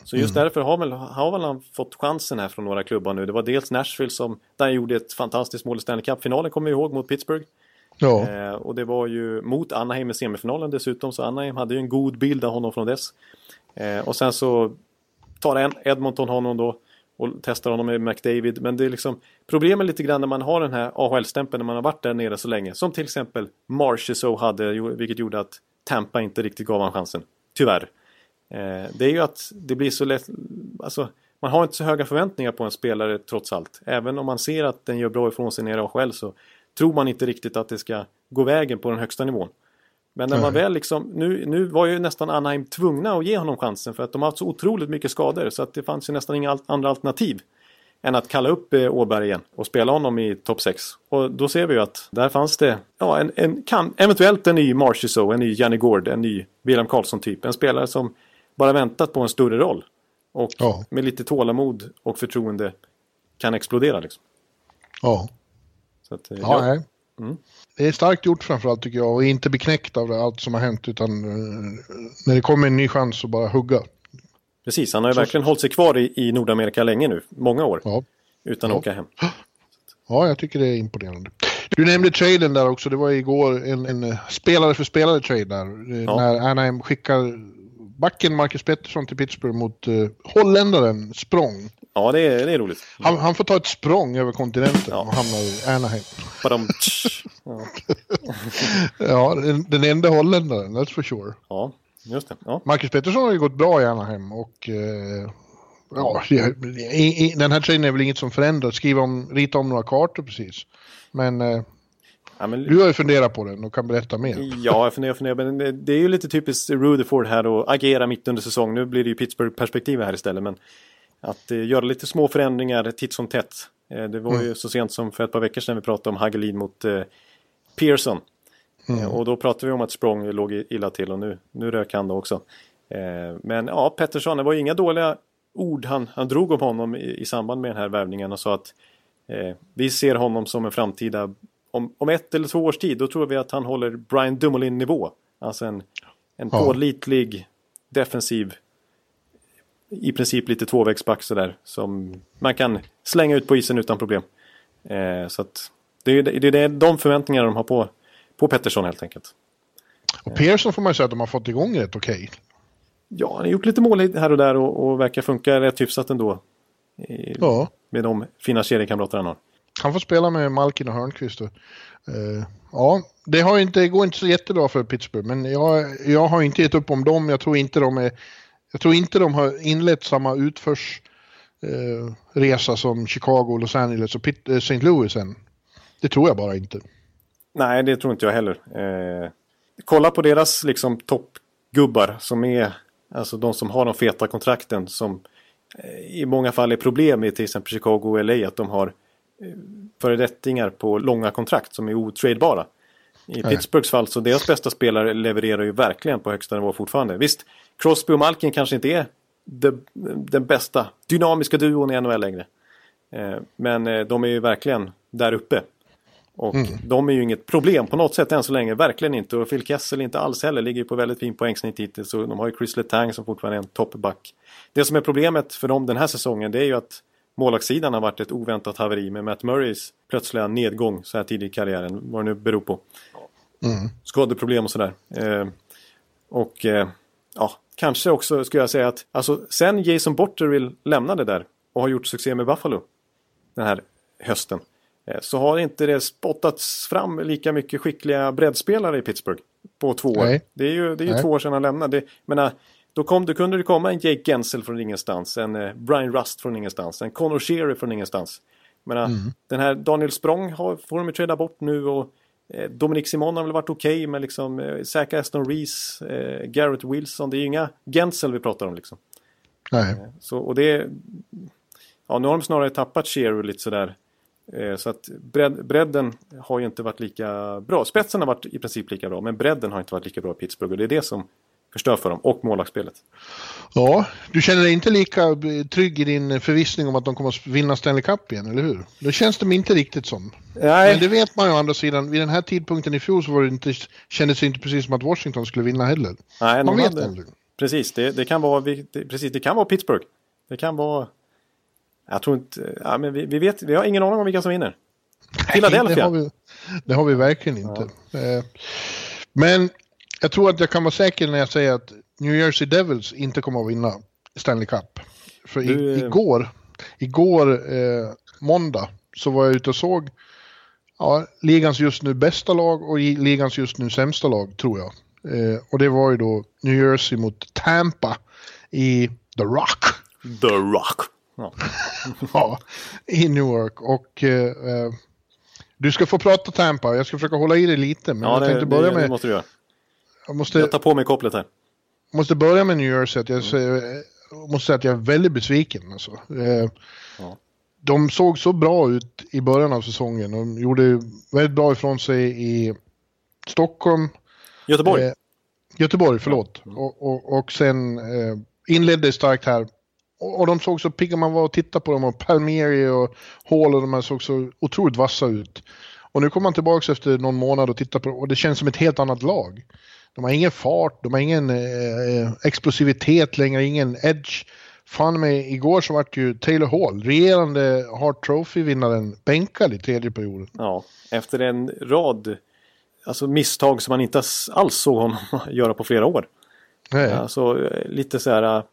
Så just mm. därför har, väl, har han fått chansen här från några klubbar nu. Det var dels Nashville som där han gjorde ett fantastiskt mål i Stanley Cup-finalen, kommer vi ihåg, mot Pittsburgh. Ja. Eh, och det var ju mot Anaheim i semifinalen dessutom, så Anaheim hade ju en god bild av honom från dess. Eh, och sen så tar Edmonton honom då och testar honom med McDavid. Men det är liksom problemet lite grann när man har den här AHL-stämpeln när man har varit där nere så länge. Som till exempel Marchessault hade, vilket gjorde att Tampa inte riktigt gav honom chansen. Tyvärr. Eh, det är ju att det blir så lätt, alltså man har inte så höga förväntningar på en spelare trots allt. Även om man ser att den gör bra ifrån sig nere i AHL så tror man inte riktigt att det ska gå vägen på den högsta nivån. Men när man väl liksom, nu, nu var ju nästan Anaheim tvungna att ge honom chansen för att de har haft så otroligt mycket skador så att det fanns ju nästan inga andra alternativ än att kalla upp eh, Åberg igen och spela honom i topp 6. Och då ser vi ju att där fanns det ja, en, en, kan, eventuellt en ny Marchessault, en ny Janne Gård, en ny William Karlsson typ. En spelare som bara väntat på en större roll. Och ja. med lite tålamod och förtroende kan explodera liksom. Ja. Så att, eh, ja, ja. Mm. Det är starkt gjort framförallt tycker jag och inte beknäckt av allt som har hänt utan eh, när det kommer en ny chans så bara hugga. Precis, han har ju så. verkligen hållit sig kvar i, i Nordamerika länge nu, många år. Ja. utan att åka hem. <gasps> Ja, jag tycker det är imponerande. Du nämnde traden där också, det var igår en, en spelare för spelare trade där. eh. När Anaheim skickar backen Marcus Pettersson till Pittsburgh mot uh, holländaren Språng. Ja, det är, det är roligt. Han, han får ta ett språng över kontinenten Ja. och hamnar i Anaheim. <laughs> Ja. Ja, den, enda holländaren, that's for sure. ja, just det. Ja. Marcus Pettersson har ju gått bra i Anaheim och eh, ja, den här traden är väl inget som förändras. Skriva om, rita om några kartor precis. Men eh, Ja, men, du har ju funderat på den och kan berätta mer. Ja, jag funderar, funderar. Men det- är ju lite typiskt Rutherford här att agera mitt under säsong. Nu blir det ju Pittsburgh-perspektiv här istället. Men att eh, göra lite små förändringar titt som tätt. Eh, det var ju så sent som för ett par veckor sedan vi pratade om Hagelin mot eh, Pearson. Eh, och då pratade vi om att Språng låg illa till och nu, nu rök han då också. Eh, men ja, Pettersson, det var ju inga dåliga ord han, han drog om honom i, i samband med den här värvningen och sa att eh, vi ser honom som en framtida om, om ett eller två års tid, då tror vi att han håller Brian Dumoulin-nivå. Alltså en, en Ja. pålitlig, defensiv, i princip lite tvåvägsback sådär. Som man kan slänga ut på isen utan problem. Eh, så att det är, det är det- de förväntningarna de har på, på Pettersson helt enkelt. Och Pearson får man ju säga att de har fått igång rätt okej. Ja, han har gjort lite mål här och där och, och verkar funka rätt hyfsat ändå. Eh, Ja. Med de fina seriekamrater han har. Han får spela med Malkin och Hörnqvist. Och, eh, ja, det har inte, det går inte så jättebra för Pittsburgh, men jag, jag har inte gett upp om dem. Jag tror inte de är... Jag tror inte de har inlett samma utförs eh, resa som Chicago, Los Angeles och Pitt, eh, St. Louis än. Det tror jag bara inte. Nej, det tror inte jag heller. Eh, kolla på deras liksom toppgubbar som är alltså de som har de feta kontrakten som eh, i många fall är problem i till exempel Chicago och LA att de har eh, föredettingar på långa kontrakt som är otradebara. I Pittsburghs fall så deras bästa spelare levererar ju verkligen på högsta nivå fortfarande. Visst, Crosby och Malkin kanske inte är de, den bästa dynamiska duon i NHL längre. Eh, men eh, de är ju verkligen där uppe. Och de är ju inget problem på något sätt än så länge, verkligen inte. Och Phil Kessel inte alls heller, ligger ju på väldigt fin poängsnitt hittills. Och de har ju Chris Letang som fortfarande är en toppback. Det som är problemet för dem den här säsongen det är ju att målvaktssidan har varit ett oväntat haveri med Matt Murrays plötsliga nedgång så här tidigt i karriären, vad det nu beror på. Skadeproblem och sådär. Eh, och eh, ja, kanske också skulle jag säga att alltså, sen Jason Botterill lämnade där och har gjort succé med Buffalo den här hösten. eh, Så har inte det spottats fram lika mycket skickliga breddspelare i Pittsburgh på två år. Nej. Det är ju, det är ju två år sedan han lämnade. Det, menar, då, kom, då kunde det komma en Jake Gensel från ingenstans, en eh, Brian Rust från ingenstans, en Connor Sherry från ingenstans. Menar, Den här Daniel Språng har, får de ju träda bort nu och eh, Dominic Simon har väl varit okej men liksom eh, Zach Aston Reese, eh, Garrett Wilson, det är ju inga Gensel vi pratar om liksom. Nej. Så, och det, ja, nu har de snarare tappat Shearer lite sådär. Eh, så att bredd, bredden har ju inte varit lika bra. Spetsen har varit i princip lika bra, men bredden har inte varit lika bra i Pittsburgh. Och det är det som förstör för dem, och målvaktsspelet. Ja, du känner dig inte lika trygg i din förvissning om att de kommer att vinna Stanley Cup igen, eller hur? Det känns de inte riktigt som. Nej, Men det vet man ju å andra sidan, vid den här tidpunkten i fjol så var det inte, kändes det inte precis som att Washington skulle vinna heller. nej Man vet hade- aldrig. Precis, det, det kan vara det, precis, det kan vara Pittsburgh. Det kan vara... Jag tror inte... Ja, men vi, vi, vet, vi har ingen aning om vilka som vinner. Det Philadelphia. har vi, det har vi verkligen inte. Eh, Men jag tror att jag kan vara säker när jag säger att New Jersey Devils inte kommer att vinna Stanley Cup. För i, Du, eh, igår, igår eh, måndag, så var jag ute och såg ja, ligans just nu bästa lag och ligans just nu sämsta lag, tror jag. Eh, och det var ju då New Jersey mot Tampa i The Rock. The Rock. Ja. <laughs> Ja, i Newark. Och eh, eh, du ska få prata Tampa. Jag ska försöka hålla i det lite. Men Ja, jag det, tänkte det, börja det med, måste du göra. Jag måste, Jag tar på mig kopplet här. måste börja med New Jersey. Att jag säger, jag måste säga att jag är väldigt besviken. Alltså. Eh, Ja. De såg så bra ut i början av säsongen. De gjorde väldigt bra ifrån sig i Stockholm. Göteborg. Eh, Göteborg, förlåt. Och, och, och sen eh, inledde starkt här. Och, och de såg så pigga man var att titta på dem och Palmieri och Hall och de här såg så otroligt vassa ut. Och nu kommer man tillbaka efter någon månad och tittar på och det känns som ett helt annat lag. De har ingen fart, de har ingen eh, explosivitet längre, ingen edge fan mig, igår så vart ju Taylor Hall, regerande Hart Trophy-vinnaren, bänkad i tredje perioden. Ja, efter en rad alltså misstag som man inte alls såg honom <laughs> göra på flera år. Nej. Alltså lite så här,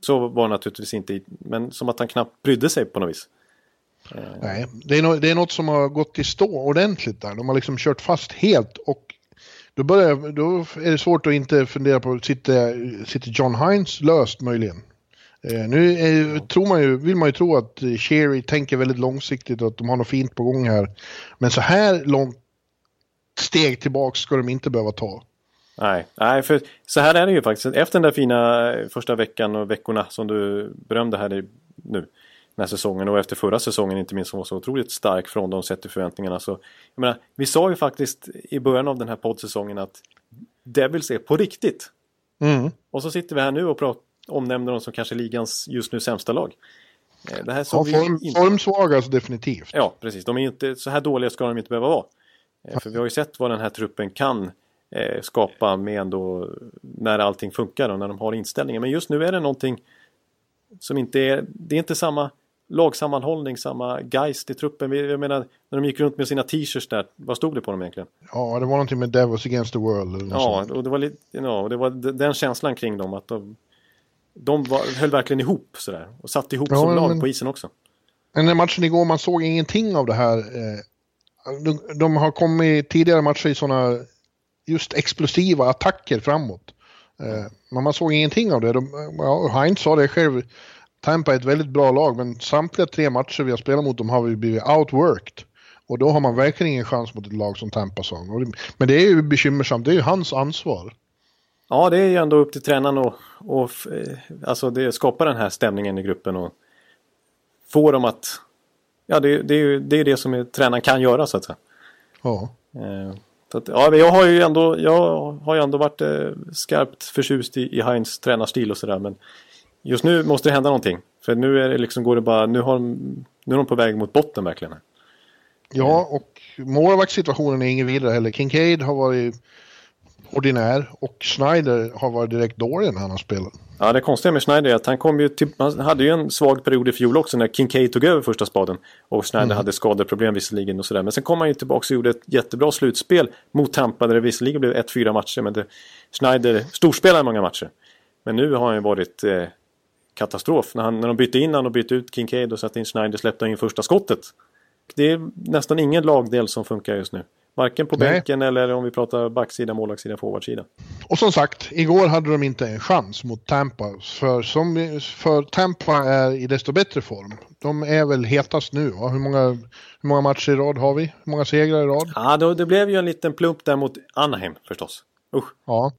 så var det naturligtvis inte, men som att han knappt brydde sig på något vis. Nej, det är, no det är något som har gått i stå ordentligt där. De har liksom kört fast helt och då, börjar, då är det svårt att inte fundera på, sitter, sitter John Hines löst möjligen? Eh, nu är, tror man ju, vill man ju tro att Sherry tänker väldigt långsiktigt och att de har något fint på gång här. Men så här långt steg tillbaks ska de inte behöva ta. Nej, nej, för så här är det ju faktiskt. Efter den där fina första veckan och veckorna som du berömde här nu. Den här säsongen och efter förra säsongen inte minst som var så otroligt stark från de sett till förväntningarna. Så, jag menar, vi sa ju faktiskt i början av den här poddsäsongen att Devils är på riktigt. Mm. Och så sitter vi här nu och pratar, omnämner dem som kanske ligans just nu sämsta lag. Eh, det här ja, form, inte... Formsvaga definitivt. Ja, precis. De är inte, så här dåliga ska de inte behöva vara. Eh, för vi har ju sett vad den här truppen kan eh, skapa med ändå när allting funkar och när de har inställningen. Men just nu är det någonting som inte är, det är inte samma lagsammanhållning, samma geist i truppen. Jag menar, när de gick runt med sina t-shirts där, vad stod det på dem egentligen? Ja, det var någonting med Devils against the world. Ja, och det var, lite, ja, och det var den känslan kring dem att de, de var, höll verkligen ihop sådär. Och satt ihop ja, som lag men, på isen också. Men den matchen igår, man såg ingenting av det här. Eh, de, de har kommit tidigare matcher i sådana just explosiva attacker framåt. Eh, men man såg ingenting av det. De, ja, Heinz sa det själv. Tampa är ett väldigt bra lag men samtliga tre matcher vi har spelat mot dem har vi blivit outworked. Och då har man verkligen ingen chans mot ett lag som Tampa sa. Men det är ju bekymmersamt, det är ju hans ansvar. Ja, det är ju ändå upp till tränaren att och, alltså det skapa den här stämningen i gruppen och få dem att... Ja, det, det är ju det, är det som tränaren kan göra så att säga. Ja. Eh, så att, ja, jag har ju ändå, jag har ju ändå varit eh, skarpt förtjust i, i Heinz tränarstil och sådär. Men just nu måste det hända någonting. För nu är det liksom, går det bara, nu, har de, nu är de på väg mot botten verkligen. Ja, och målvaktssituationen är ingen vidare heller. Kincaid har varit ordinär och Schneider har varit direkt dålig när han har spelat. Ja, det konstiga med Schneider är att han kom ju till, han hade ju en svag period i fjol också när Kincaid tog över första spaden. Och Schneider mm. hade skadeproblem visserligen och sådär. Men sen kom han ju tillbaka och gjorde ett jättebra slutspel mot Tampa där det visserligen blev 1-4 matcher. Men det, Schneider storspelade många matcher. Men nu har han ju varit eh, katastrof. När, han, när de bytte in han och bytte ut Kincaid och satte in Schneider släppte han in första skottet. Det är nästan ingen lagdel som funkar just nu. Varken på Nej. bänken eller om vi pratar backsida, målvaktssida, forwardsida. Och som sagt, igår hade de inte en chans mot Tampa. För, som, för Tampa är i desto bättre form. De är väl hetast nu. Va? Hur, många, hur många matcher i rad har vi? Hur många segrar i rad? Ja, då, det blev ju en liten plump där mot Anaheim förstås. Usch. Ja.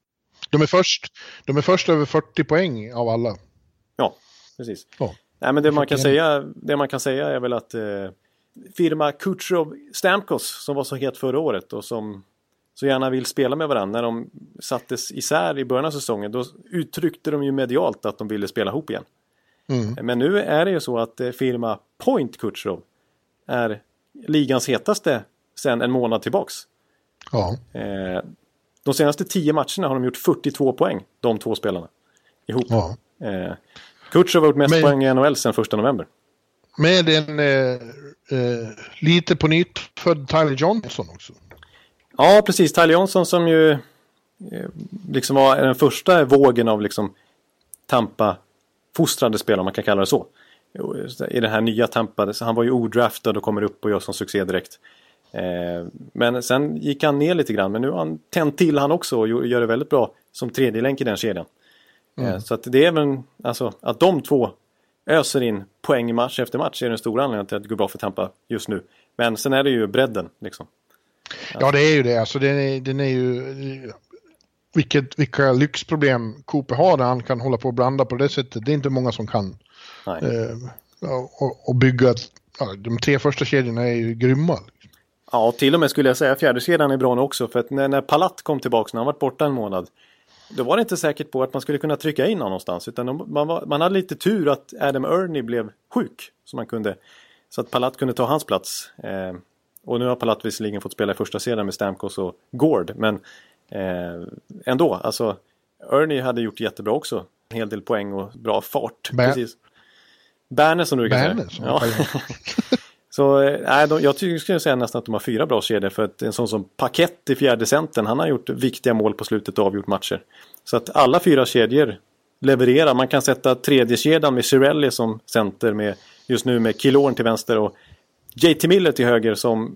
De är, först, de är först över 40 poäng av alla. Ja, precis. Ja. Nej, men det man, kan säga, det man kan säga är väl att eh, firma Kutjerov Stamkos som var så het förra året och som så gärna vill spela med varandra. När de sattes isär i början av säsongen då uttryckte de ju medialt att de ville spela ihop igen. Mm. Men nu är det ju så att eh, firma Point Kutjerov är ligans hetaste sedan en månad tillbaks. Ja. Eh, de senaste tio matcherna har de gjort 42 poäng, de två spelarna. Ihop. Ja. Kutjerov har gjort mest Men... poäng i NHL sedan första november. Med en eh, eh, lite på nytt född Tyler Johnson också. Ja, precis. Tyler Johnson som ju eh, liksom var den första vågen av liksom Tampa-fostrade spelare, om man kan kalla det så. I det här nya Tampa. Han var ju odraftad och kommer upp och gör som succé direkt. Eh, men sen gick han ner lite grann. Men nu har han tänt till han också och gör det väldigt bra som tredje länk i den kedjan. Mm. Så att det är väl alltså att de två öser in poäng match efter match är den stora anledningen till att det går bra för Tampa just nu. Men sen är det ju bredden liksom. Ja, det är ju det. Alltså den är, den är ju... Vilket, vilka lyxproblem Cooper har när han kan hålla på och blanda på det sättet. Det är inte många som kan. Eh, och, och, bygga... Ja, de tre första kedjorna är ju grymma. Ja, till och med skulle jag säga fjärde kedjan är bra nu också. För att när, när Palat kom tillbaka, när han varit borta en månad. Då var det inte säkert på att man skulle kunna trycka in honom någonstans. Utan man, var, man hade lite tur att Adam Ernie blev sjuk. Så, man kunde, så att Palat kunde ta hans plats. Eh, och nu har Palat visserligen fått spela i första serien med Stamkos och Gord. Men eh, ändå, alltså Ernie hade gjort jättebra också. En hel del poäng och bra fart. Ber- Precis. Berner som du brukar säga. Ja. <laughs> Så eh, nej, de, jag tycker skulle säga nästan att de har fyra bra kedjor för att en sån som Paket i fjärde centern, han har gjort viktiga mål på slutet och avgjort matcher. Så att alla fyra kedjor levererar. Man kan sätta tredje kedjan med Cirelli som center med just nu med Killorn till vänster och JT Miller till höger som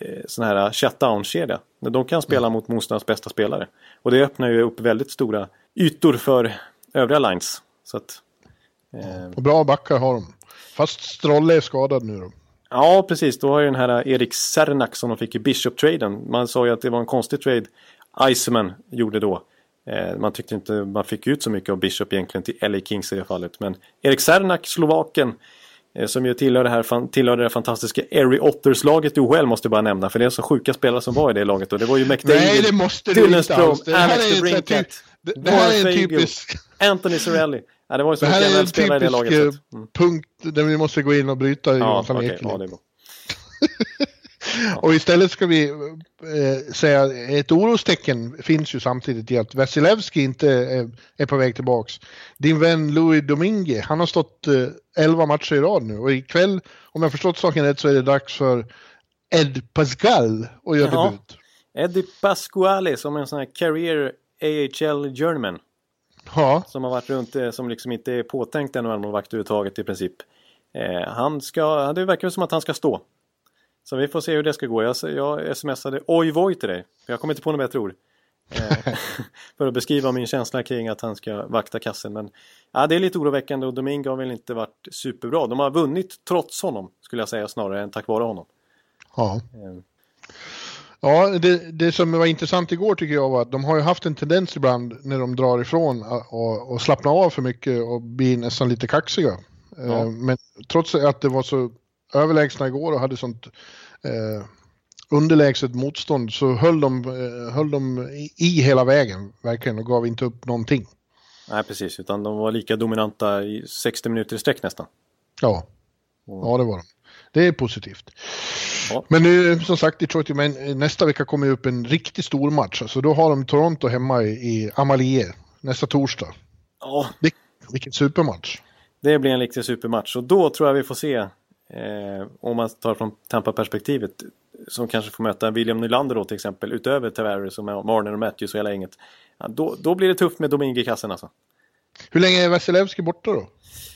eh, sån här shutdown-kedja. De kan spela mot motståndarens bästa spelare. Och det öppnar ju upp väldigt stora ytor för övriga lines. Så att, eh, Och bra backar har de. Fast Strolle är skadad nu då. Ja, precis. Då har ju den här Erik Sernak som de fick i Bishop-traden. Man sa ju att det var en konstig trade Iceman gjorde då. Eh, man tyckte inte man fick ut så mycket av Bishop egentligen till LA Kings i det fallet. Men Erik Sernak, Slovaken, eh, som ju tillhör det här, fan- tillhör det här fantastiska Erie Otters-laget i OHL måste jag bara nämna. För det är så sjuka spelare som var i det laget. Och det var ju McDavid, Nej, det måste du inte alls. Det här är typ- det- det här är en Warren typisk- Fagel, Anthony Cirelli. Ja, det var ju så Det här är en typisk eh, mm. punkt där vi måste gå in och bryta Ja, Jonathan okej. Ekelund. ja. <laughs> Och istället ska vi eh, säga ett orostecken finns ju samtidigt i att Vasilevski inte är, är på väg tillbaks. Din vän Louis Domingue, han har stått eh, 11 matcher i rad nu och ikväll, om jag förstått saken rätt, så är det dags för Ed Pascal att göra Ja. debut. Eddie Pasquale som är en sån här career AHL journeyman. Ja, Som har varit runt, eh, som liksom inte är påtänkt NHL-målvakt överhuvudtaget i princip. Eh, han ska, det verkar som att han ska stå. Så vi får se hur det ska gå. Jag, jag smsade oj voj till dig. Jag kommer inte på något bättre ord. Eh, <laughs> för att beskriva min känsla kring att han ska vakta kassen. Men ja, det är lite oroväckande och Domingo har väl inte varit superbra. De har vunnit trots honom, skulle jag säga, snarare än tack vare honom. ja. Eh, Ja, det, det som var intressant igår tycker jag var att de har ju haft en tendens ibland när de drar ifrån och, och slappnar av för mycket och blir nästan lite kaxiga. Ja. Eh, Men trots att det var så överlägsna igår och hade sånt eh, underlägset motstånd så höll de, eh, höll de i, i hela vägen verkligen och gav inte upp någonting. nej, precis. Utan de var lika dominanta i 60 minuter i sträck nästan. Ja, ja det var de. Det är positivt. Ja. Men nu som sagt Detroit, men nästa vecka kommer ju upp en riktigt stor match. Alltså, då har de Toronto hemma i, i Amalie nästa torsdag. Ja, Vil, vilken supermatch. Det blir en riktig supermatch och då tror jag vi får se, eh, om man tar från Tampa-perspektivet, som kanske får möta William Nylander då till exempel, utöver Tavares och Marner och Matthews och hela gänget. Ja, då, då blir det tufft med Domingue i kassen alltså. Hur länge är Vasilevski borta då?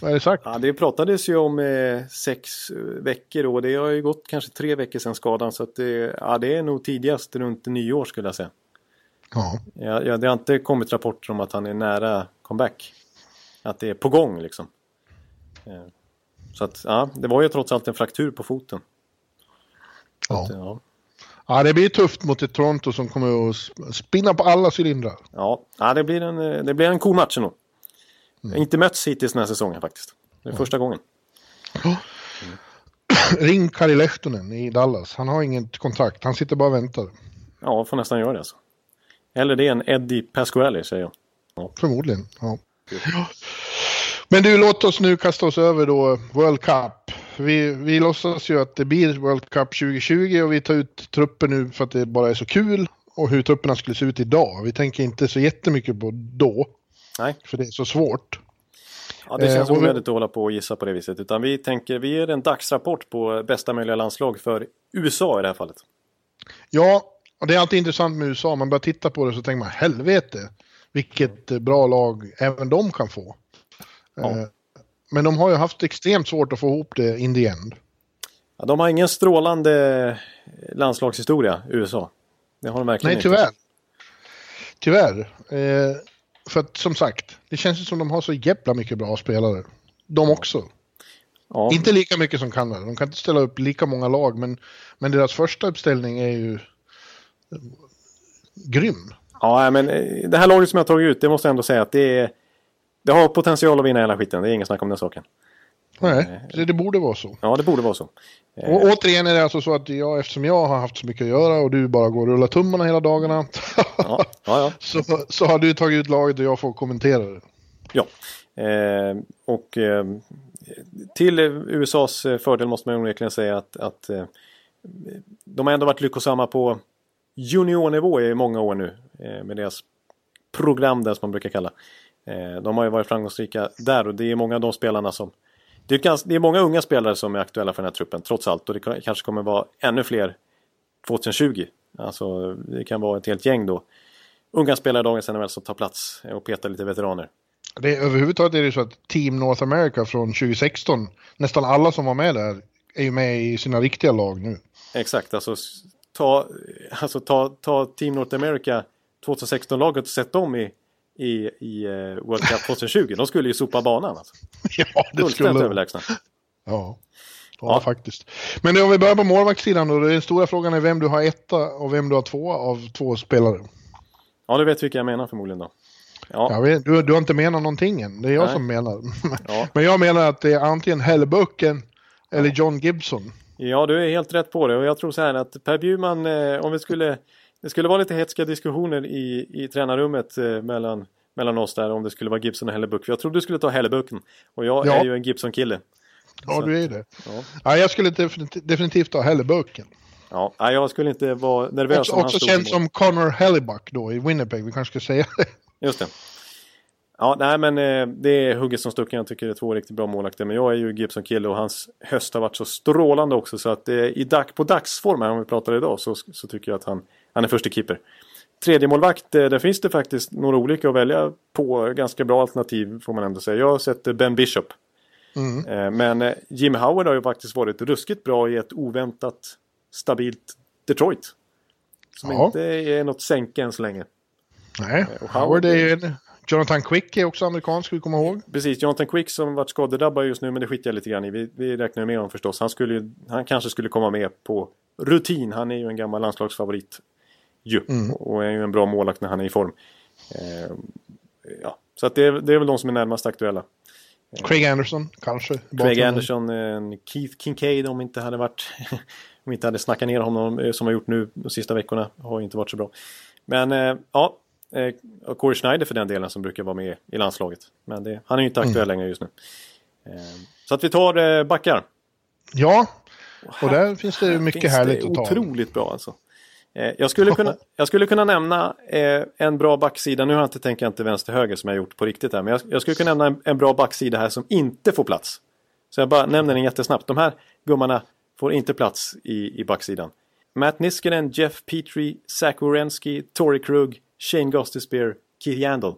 Vad är det sagt? Ja, det pratades ju om eh, sex eh, veckor och det har ju gått kanske tre veckor sedan skadan så att det, ja, det är nog tidigast runt nyår skulle jag säga. Ja. Ja, ja, det har inte kommit rapporter om att han är nära comeback. Att det är på gång liksom. Eh, Så att, ja, det var ju trots allt en fraktur på foten. Ja. Ja, ja, det blir tufft mot ett Toronto som kommer att sp- spinna på alla cylindrar. ja, ja det, blir en, eh, det blir en cool match ändå. Inte mötts hittills den här säsongen faktiskt. Det är första gången. Ring Kari Lehtonen i Dallas. Han har inget kontrakt. Han sitter bara och väntar. Ja, får nästan göra det alltså. Eller det är en Eddie Pasquale säger jag. Förmodligen. Ja. Ja. Men du, låt oss nu kasta oss över då World Cup. Vi, vi låtsas ju att det blir World Cup 2020 och vi tar ut trupper nu för att det bara är så kul. Och hur trupperna skulle se ut idag. Vi tänker inte så jättemycket på då. Nej, För det är så svårt. ja, det Eh, känns vi- onödigt att hålla på och gissa på det viset. Utan vi tänker, vi ger en dagsrapport på bästa möjliga landslag för USA i det här fallet. Ja, och det är alltid intressant med USA. Man börjar titta på det så tänker man helvete. Vilket eh, bra lag även de kan få. Ja. Eh, Men de har ju haft extremt svårt att få ihop det in the end. Ja, de har ingen strålande landslagshistoria, USA. Det har de verkligen Nej, inte. tyvärr. Tyvärr. Eh, för att som sagt, det känns ju som de har så jävla mycket bra spelare. De också. Ja, Inte lika mycket som Kanada. De kan inte ställa upp lika många lag, men, men deras första uppställning är ju eh, grym. ja, men eh, det här laget som jag har tagit ut, det måste jag ändå säga att det är... Det har potential att vinna hela skiten, det är ingen snack om den saken. Nej, det, det borde vara så. Ja, det borde vara så. Eh, Och återigen är det alltså så att jag, eftersom jag har haft så mycket att göra och du bara går och rullar tummarna hela dagarna, Ja, ja, ja. <laughs> så, så har du tagit ut laget och jag får kommentera det. ja. Eh, och eh, till eh, USAs eh, fördel måste man onekligen säga att, att eh, de har ändå varit lyckosamma på juniornivå i många år nu. Eh, med deras program där som man brukar kalla. Eh, de har ju varit framgångsrika där och det är många av de spelarna som det är, ganska, det är många unga spelare som är aktuella för den här truppen trots allt och det kanske kommer vara ännu fler 2020. Alltså det kan vara ett helt gäng då. Unga spelare i dagens NHL som tar plats och petar lite veteraner. Det, överhuvudtaget är det så att Team North America från 2016, nästan alla som var med där är ju med i sina riktiga lag nu. Exakt, alltså ta, alltså, ta, ta Team North America 2016-laget och sätt dem i, i, i uh, World Cup 2020. De skulle ju sopa banan. Alltså. <laughs> ja, det skulle de. överlägsna. Ja. ja. Ja, faktiskt. Men om vi börjar på målvaktssidan då. Den stora frågan är vem du har etta och vem du har tvåa av två spelare. Ja, du vet vilka jag menar förmodligen då. Ja. Vet, du, du har inte menat någonting än. Det är jag Nej. som menar. <laughs> Ja. Men jag menar att det är antingen Hellbucken eller John Gibson. Ja, du är helt rätt på det. Och jag tror så här att Per Bjurman, eh, om vi skulle... Det skulle vara lite hetska diskussioner i, i tränarrummet eh, mellan, mellan oss där om det skulle vara Gibson och Hellebuck. Jag tror du skulle ta Hellebucken. Och jag ja. är ju en Gibson-kille. Ja, så du är det. Ja. ja jag skulle definitivt, definitivt ta Hellebucken. Ja, jag skulle inte vara nervös också, om Också känd som Connor Hellebuck då i Winnipeg, vi kanske ska säga det. Just det. Ja, nej men eh, det är hugget som stucken. Jag tycker det är två riktigt bra målvakter. Men jag är ju Gibson-kille och hans höst har varit så strålande också. Så att eh, i dag, på dagsform här, om vi pratar idag, så, så tycker jag att han, han är första keeper. Tredje målvakt, eh, där finns det faktiskt några olika att välja på. Ganska bra alternativ får man ändå säga. Jag eh, Ben Bishop. Mm. Eh, men eh, Jimmy Howard har ju faktiskt varit ruskigt bra i ett oväntat stabilt Detroit. Som ja. inte är något sänke än så länge. Nej, och Howard är ju en Jonathan Quick är också amerikansk, ska vi komma ihåg. Precis, Jonathan Quick som varit skadedrabbad just nu, men det skiter jag lite grann i. Vi, vi räknar med honom förstås. Han, skulle, han kanske skulle komma med på rutin. Han är ju en gammal landslagsfavorit. Ju. Mm. Och är ju en bra målvakt när han är i form. Eh, ja. Så att det, är, det är väl de som är närmast aktuella. Craig Anderson kanske? Craig Anderson, en Keith Kincaid om inte hade varit... <laughs> om inte hade snackat ner honom eh, som har gjort nu de sista veckorna. Har inte varit så bra. Men eh, ja, Eh, och Corey Schneider för den delen som brukar vara med i landslaget. Men det, han är ju inte aktuell mm. längre just nu. Eh, så att vi tar eh, backar. Ja, och där finns det mycket härligt det att ta. Otroligt bra alltså. Eh, jag, skulle kunna, <laughs> jag skulle kunna nämna eh, en bra backsida. Nu har jag inte tänkt inte vänster-höger som jag gjort på riktigt här. Men jag, jag skulle kunna nämna en, en, bra backsida här som inte får plats. Så jag bara nämner den jättesnabbt. De här gummarna får inte plats i, i backsidan. Matt Niskanen, Jeff Petrie, Zach Wierenski, Tory Krug, Shane Gostisbehere, Keith Yandel.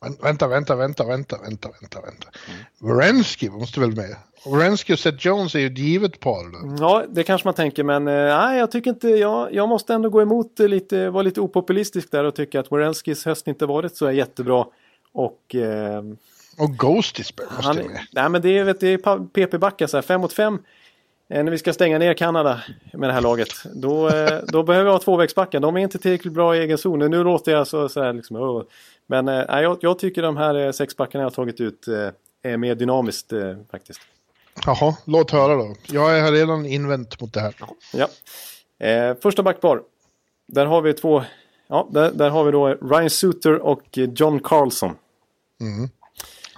Vänta, vänta, vänta, vänta, vänta, vänta, vänta. Mm. Wrensky måste väl med? Wrensky och Seth Jones är ju ett givet par. Då. Ja, det kanske man tänker, men eh, nej, jag tycker inte, jag, jag måste ändå gå emot lite, vara lite opopulistisk där och tycka att Werenskis höst inte varit så jättebra. Och... Eh, och Ghostisbehere måste han, med. Nej, men det är, vet, det är PP-backar så här, fem mot fem Eh, när vi ska stänga ner Kanada med det här laget. Då, eh, då behöver vi ha tvåvägsbackar. De är inte tillräckligt bra i egen zon. Nu låter jag så, så här liksom, oh. Men eh, jag, jag, tycker de här sex backarna jag har tagit ut är mer dynamiskt faktiskt. Jaha, låt höra då. Jag har redan invänt mot det här. Ja. Eh, första backpar. Där har vi två. Ja, där, där har vi då Ryan Suter och John Carlson. Mm.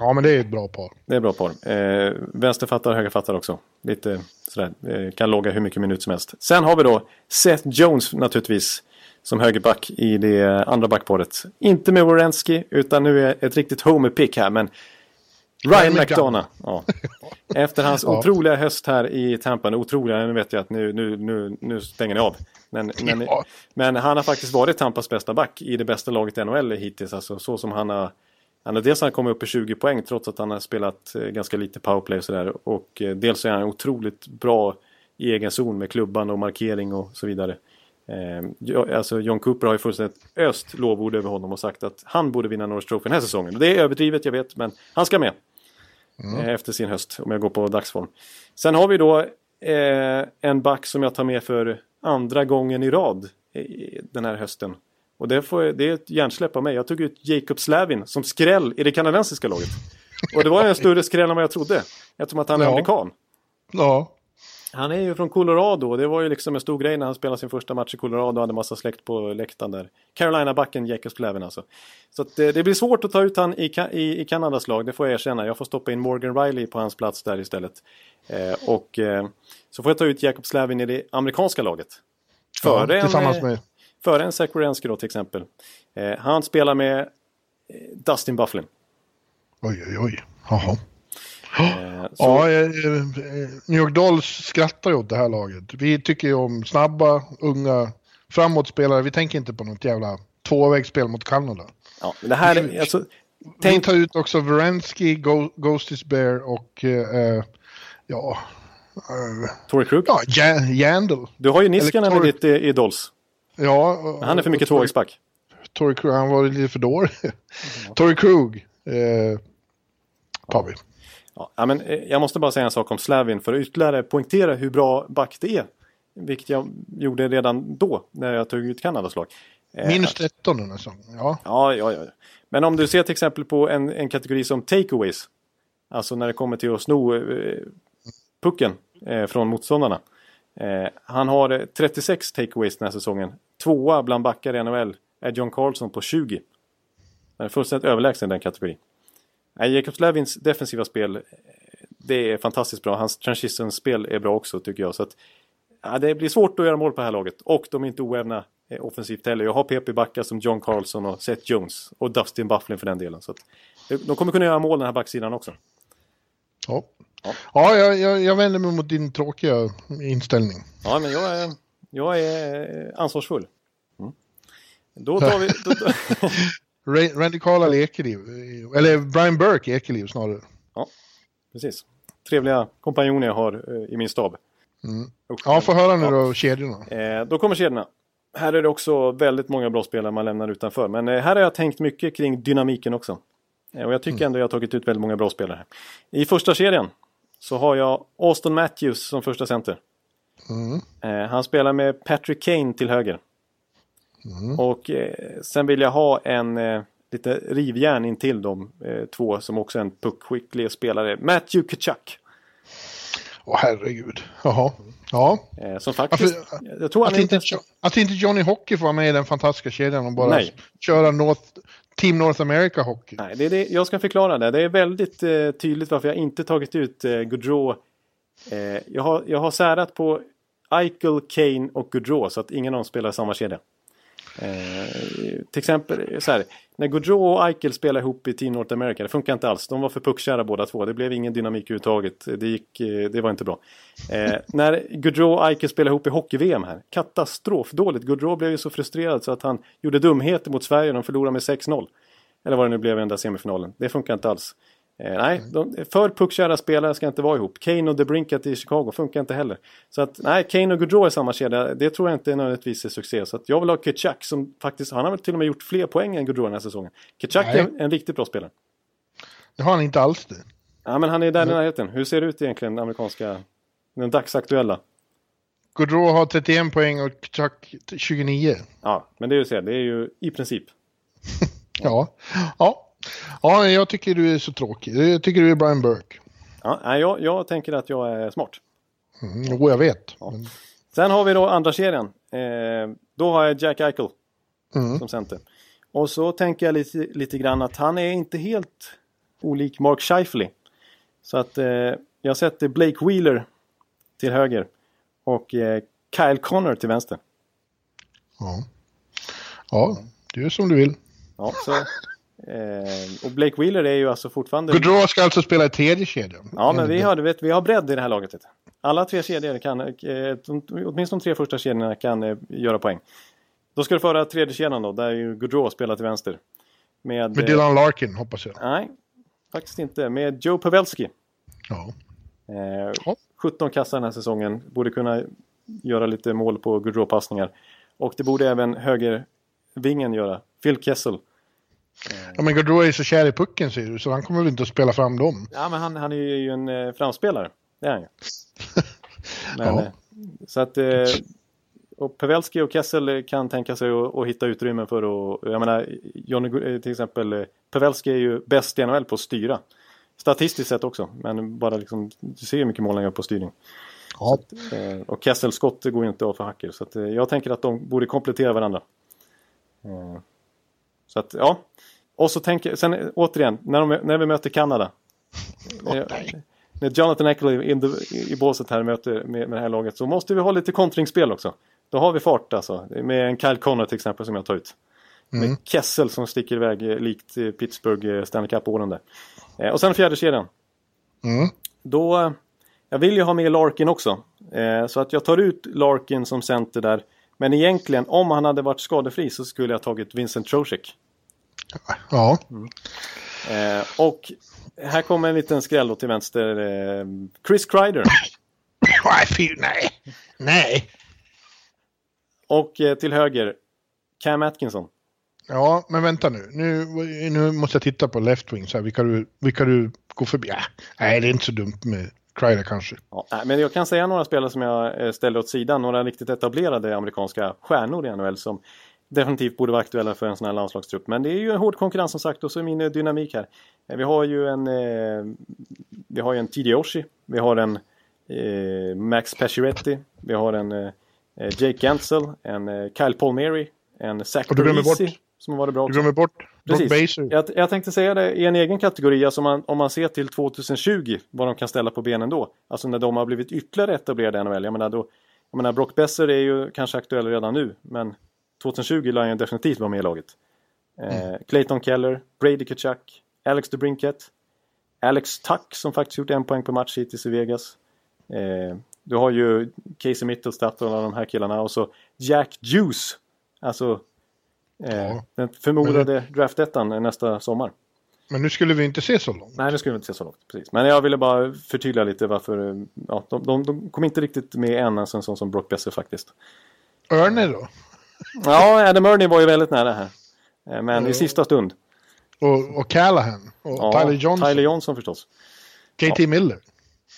Ja, men det är ett bra par. Det är ett bra par. Eh, vänsterfattare och högerfattare också. Lite sådär, eh, kan logga hur mycket minut som helst. Sen har vi då Seth Jones naturligtvis. Som högerback i det andra backparet. Inte med Wierenski utan nu är ett riktigt homer-pick här. Men Ryan McDonough. Ja. <laughs> Efter hans ja. otroliga höst här i Tampa. Otroliga, nu vet jag att nu, nu, nu, nu stänger ni av. Men, men, ja. men han har faktiskt varit Tampas bästa back i det bästa laget i NHL hittills. Alltså så som han har han har dels han kommit upp i 20 poäng trots att han har spelat eh, ganska lite powerplay och sådär. Och eh, dels är han otroligt bra i egen zon med klubban och markering och så vidare. Eh, alltså John Cooper har ju fullständigt öst lovord över honom och sagt att han borde vinna Norris Trophy den här säsongen. Det är överdrivet, jag vet, men han ska med. Mm. Efter sin höst, om jag går på dagsform. Sen har vi då eh, en back som jag tar med för andra gången i rad den här hösten. Och det, får, det är ett hjärnsläpp av mig. Jag tog ut Jacob Slavin som skräll i det kanadensiska laget. Och det var en större skräll än vad jag trodde. Eftersom att han är ja. amerikan. Ja. Han är ju från Colorado. Det var ju liksom en stor grej när han spelade sin första match i Colorado och hade massa släkt på läktaren där. Carolina-backen Jacob Slavin alltså. Så det, det, blir svårt att ta ut han i, i, i Kanadas lag, det får jag erkänna. Jag får stoppa in Morgan Riley på hans plats där istället. Eh, och eh, så får jag ta ut Jacob Slavin i det amerikanska laget. Före ja, tillsammans en, med Före en Zach Wierenski då till exempel. Eh, han spelar med Dustin Bufflin. Oj, oj, oj. Jaha. Eh, så, Ja, eh, eh, New York Dolls skrattar ju åt det här laget. Vi tycker ju om snabba, unga, framåtspelare. Vi tänker inte på något jävla tvåvägsspel mot Kanada. ja, det här är, alltså, Vi tänk, tar ut också Verensky, Go Ghost is Bear och eh, ja, eh, Tory Krug. ja Ja- Yandel. Du har ju Niskanen i ditt eh, i Dolls. Ja, och- Han är för mycket tvåvägsback. Tory Krug, han var lite för dålig. <laughs> Tory Krug. Eh, tar vi. Ja, men, eh, jag måste bara säga en sak om Slavin för att ytterligare poängtera hur bra back det är. Vilket jag gjorde redan då när jag tog ut Kanadas lag. Eh, Minus 13 den här säsongen. Ja. Ja, ja, ja. Men om du ser till exempel på en, en kategori som takeaways. Alltså när det kommer till att sno eh, pucken eh, från motståndarna. Eh, han har eh, 36 takeaways den här säsongen. Tvåa bland backar i NHL är John Carlson på 20. Han är fullständigt överlägsen i den kategorin. Jacob Slavins defensiva spel, det är fantastiskt bra. Hans transition-spel är bra också tycker jag. Så att, ja, det blir svårt att göra mål på det här laget. Och de är inte oävna eh, offensivt heller. Jag har PP-backar som John Carlson och Seth Jones. Och Dustin Bufflin för den delen. Så att, eh, de kommer kunna göra mål den här backsidan också. Ja, Ja. ja jag, jag, jag vänder mig mot din tråkiga inställning. Ja, men jag är, jag är eh, ansvarsfull. Mm. Då tar vi... <laughs> Då, då, Ra- Radikala Ekeliv, eller Brian Burke Ekeliv snarare. precis. Trevliga kompanjoner jag har eh, i min stab. Usch. Ja, få höra nu då kedjorna. Eh, då kommer kedjorna. Här är det också väldigt många bra spelare man lämnar utanför. Men eh, här har jag tänkt mycket kring dynamiken också. Eh, och jag tycker ändå jag har tagit ut väldigt många bra spelare. I första kedjan så har jag Austin Matthews som första center. Eh, han spelar med Patrick Kane till höger. Och eh, sen vill jag ha en eh, lite rivjärn in till de två som också är en puckskicklig spelare. Matthew Kachuk. Åh herregud. Jaha. Ja. Som faktiskt... Varför- jag tror Att inte, inte... att inte Johnny Hockey får vara med i den fantastiska kedjan och bara Nej. köra North, Team North America Hockey. Nej, det är det, jag ska förklara det. Det är väldigt eh, tydligt varför jag inte tagit ut eh, Gaudreau. Eh, jag, har, jag har särat på Eichel, Kane och Gaudreau så att ingen av dem spelar i samma kedja. Eh, till exempel så här, när Gaudreau och Eichel spelar ihop i Team North America, det funkar inte alls. De var för puckkära båda två. Det blev ingen dynamik överhuvudtaget. Det, gick, eh, det var inte bra. Eh, när Gaudreau och Eichel spelar ihop i hockey-VM här, katastrofdåligt. Gaudreau blev ju så frustrerad så att han gjorde dumheter mot Sverige. De förlorade med 6-0. Eller vad det nu blev i den där semifinalen. Det funkar inte alls. Eh, nej, de, för puckkära spelare ska inte vara ihop. Kane och DeBrincat i Chicago funkar inte heller. Så att, nej, Kane och Gaudreau i samma kedja, det tror jag inte nödvändigtvis är succé. Så att jag vill ha Kitchak som faktiskt, han har väl till och med gjort fler poäng än Gaudreau den här säsongen. Kitchak Nej. är en, en riktigt bra spelare. Det har han inte alls det. Ja, men han är där i närheten. Hur ser det ut egentligen, den amerikanska, den dagsaktuella? Gaudreau har 31 poäng och Chuck 29. Ja, men det är ju så, det är ju i princip. <laughs> Ja. Ja. Ja, jag tycker du är så tråkig. Jag tycker du är Brian Burke. Ja, jag, jag tänker att jag är smart. Mm, jo, jag vet. Men, Sen har vi då andra serien. Eh, då har jag Jack Eichel Mm. som center. Och så tänker jag lite, lite grann att han är inte helt olik Mark Scheifele. Så att eh, jag sätter Blake Wheeler till höger och eh, Kyle Connor till vänster. ja. ja, du är som du vill. Ja, så, eh, och Blake Wheeler är ju alltså fortfarande... Gaudreau ska alltså spela i tredje kedjan. Ja, men vi har, vet, vi har bredd i det här laget. vet. Alla tre kedjor kan, eh, åtminstone de tre första kedjorna kan eh, göra poäng. Då ska du föra tredje kedjan då, där ju Gaudreau spelar till vänster. Med, Med eh, Dylan Larkin, hoppas jag. Nej, faktiskt inte. Med Joe Pavelski. Ja. Eh, Ja. 17 kassar den här säsongen. Borde kunna göra lite mål på Gaudreau-passningar. Och det borde även högervingen göra. Phil Kessel. Ja, men Gaudreau är så kär i pucken ser du, så han kommer väl inte att spela fram dem. Ja, men han, han är ju en eh, framspelare. Det är han ju. <laughs> Men, Ja. eh, Så att... Eh, och Pavelski och Kessel kan tänka sig att, att hitta utrymmen för att... Jag menar, Johnny, eh, till exempel... eh, Pavelski är ju bäst i NHL på att styra. Statistiskt sett också. Men bara liksom... Du ser hur mycket mål han gör på styrning. Ja. Eh, och Kessel skott går ju inte av för hacker. Så att, eh, jag tänker att de borde komplettera varandra. Eh, så att, ja. Och så tänker sen återigen, när, de, när vi möter Kanada. Eh, nej. när Jonathan Eckley in the, i båset här möter med, med det här laget så måste vi ha lite kontringsspel också. Då har vi fart alltså. Med en Kyle Connor till exempel som jag tar ut. Mm. Med Kessel som sticker iväg eh, likt eh, Pittsburgh Stanley Cup-åren där. Eh, och sen fjärde kedjan. Mm. Då, jag vill ju ha med Larkin också. Eh, så att jag tar ut Larkin som center där. Men egentligen, om han hade varit skadefri så skulle jag tagit Vincent Trocek. Ja. Mm. Eh, och här kommer en liten skräll då till vänster. Eh, Chris Kreider. <laughs> Nej, nej. Nej. Och eh, till höger Cam Atkinson. Ja, men vänta nu. Nu, nu måste jag titta på left wing. Så här, vilka, du, vilka du går förbi. Ja, nej, det är inte så dumt med Kreider kanske. Ja, men jag kan säga några spelare som jag eh, ställer åt sidan. Några riktigt etablerade amerikanska stjärnor i NHL som definitivt borde vara aktuella för en sån här landslagstrupp. Men det är ju en hård konkurrens som sagt och så är min dynamik här. Eh, vi har ju en, eh, vi har ju en Tidi Oshie, vi har en eh, Max Pacioretty, vi har en eh, Jake Gensel, en eh, Kyle Palmieri, en Zach Parisi som har varit bra också. Du glömmer bort Precis. Jag, jag, tänkte säga det i en egen kategori, alltså man, om man ser till 2020 vad de kan ställa på benen då. Alltså när de har blivit ytterligare etablerade i NHL. Jag menar, då, jag menar Brock Besser är ju kanske aktuell redan nu, men 2020 lär han definitivt vara med i laget. Eh, mm. Clayton Keller, Brady Kachuk, Alex DeBrinket, Alex Tuck som faktiskt gjort en poäng per match hittills i Vegas. Eh, du har ju Casey Mittelstadt och alla de här killarna och så Jack Juice. Alltså eh, ja. den förmodade men... draftettan nästa sommar. Men nu skulle vi inte se så långt. Nej, nu skulle vi inte se så långt. Precis. Men jag ville bara förtydliga lite varför. Ja, de, de, de kom inte riktigt med än, alltså en sån som Brock Besser faktiskt. Örne då? Ja, Adam Ernie var ju väldigt nära här. Eh, men mm. i sista stund. Och, och Callahan. Och ja, Tyler Johnson. Tyler Johnson förstås. KT ja. Miller.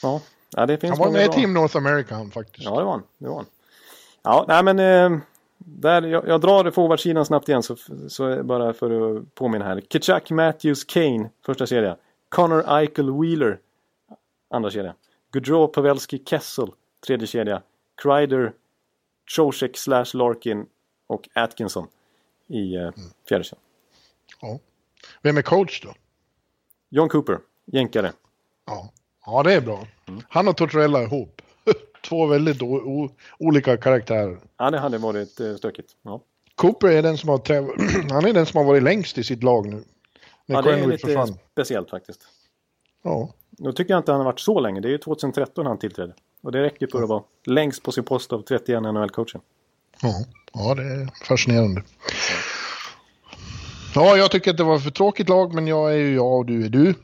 Ja. ja, det finns Han var med i Team North America han faktiskt. Ja, det var han. Det var han. Ja, nej men... Eh, där, jag, jag drar forwardsidan snabbt igen så, så bara för att påminna här. Kitchak Matthews Kane, första kedja. Connor Eichel Wheeler, andra kedja. Gaudreau Pavelski Kessel, tredje kedja. Kreider, Trocek slash Larkin och Atkinson i eh, fjärde kedjan. Ja. Vem är coach då? John Cooper, jänkare. Ja, ja det är bra. Mm. Han och Tortorella ihop. <laughs> Två väldigt olika karaktärer. Ja, det hade varit eh, stökigt. Ja. Cooper är den som har <clears throat> han är den som har varit längst i sitt lag nu. När ja, det är lite försvann. speciellt faktiskt. Ja. Nu tycker jag inte han har varit så länge. Det är ju 2013 han tillträdde. Och det räcker för att vara längst på sin post av 31 NHL-coachen. Ja. ja, det är fascinerande. Ja, jag tycker att det var för tråkigt lag, men jag är ju jag och du är du.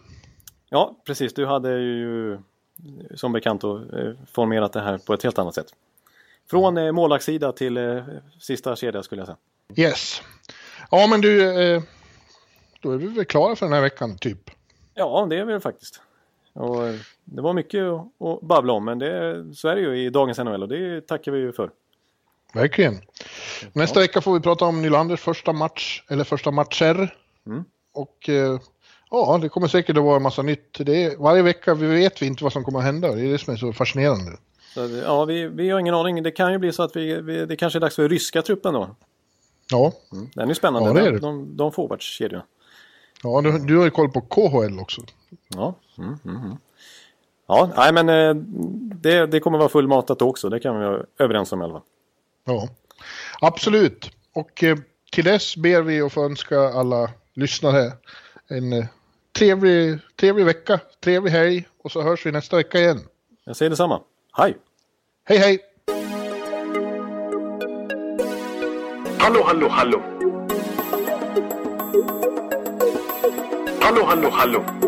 Ja, precis. Du hade ju som bekant då, eh, formerat det här på ett helt annat sätt. Från eh, målvaktssida till eh, sista kedja skulle jag säga. Yes. Ja, men du, då är vi väl klara för den här veckan, typ? Ja, det är vi faktiskt. Och det var mycket att babbla om, men det, så är det ju i dagens NHL och det tackar vi ju för. Verkligen. Nästa vecka får vi prata om Nylanders första match, eller första matcher. Mm. Och eh, ja, det kommer säkert att vara en massa nytt. Det är, varje vecka vi vet vi inte vad som kommer att hända. Det är det som är så fascinerande. Så, ja, vi, vi har ingen aning. Det kan ju bli så att vi, vi det kanske är dags för ryska truppen då. Ja. Mm. Den är spännande. Ja, det är det. De, de forwardskedjorna. Ja, du, du har ju koll på KHL också. Ja. Mm, mm, mm. Ja, nej men eh, det, det kommer vara fullmatat också. Det kan vi vara överens om fall. Ja, absolut. Och eh, till dess ber vi att få önska alla lyssnare en eh, trevlig, trevlig vecka, trevlig helg och så hörs vi nästa vecka igen. Jag säger detsamma. Hej! Hej hej! Hallå, hallå, hallå! Hallå, hallå, hallå!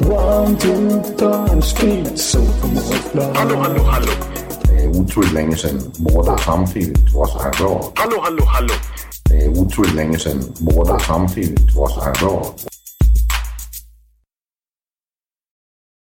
One, two, time, speed, supermålsblad. Hallå, hallå, hallå. Det er utroligt længe siden mor, der samtidig også har råd. Hallå, hallå, hallå. Det er utroligt længe siden mor, der samtidig også har råd.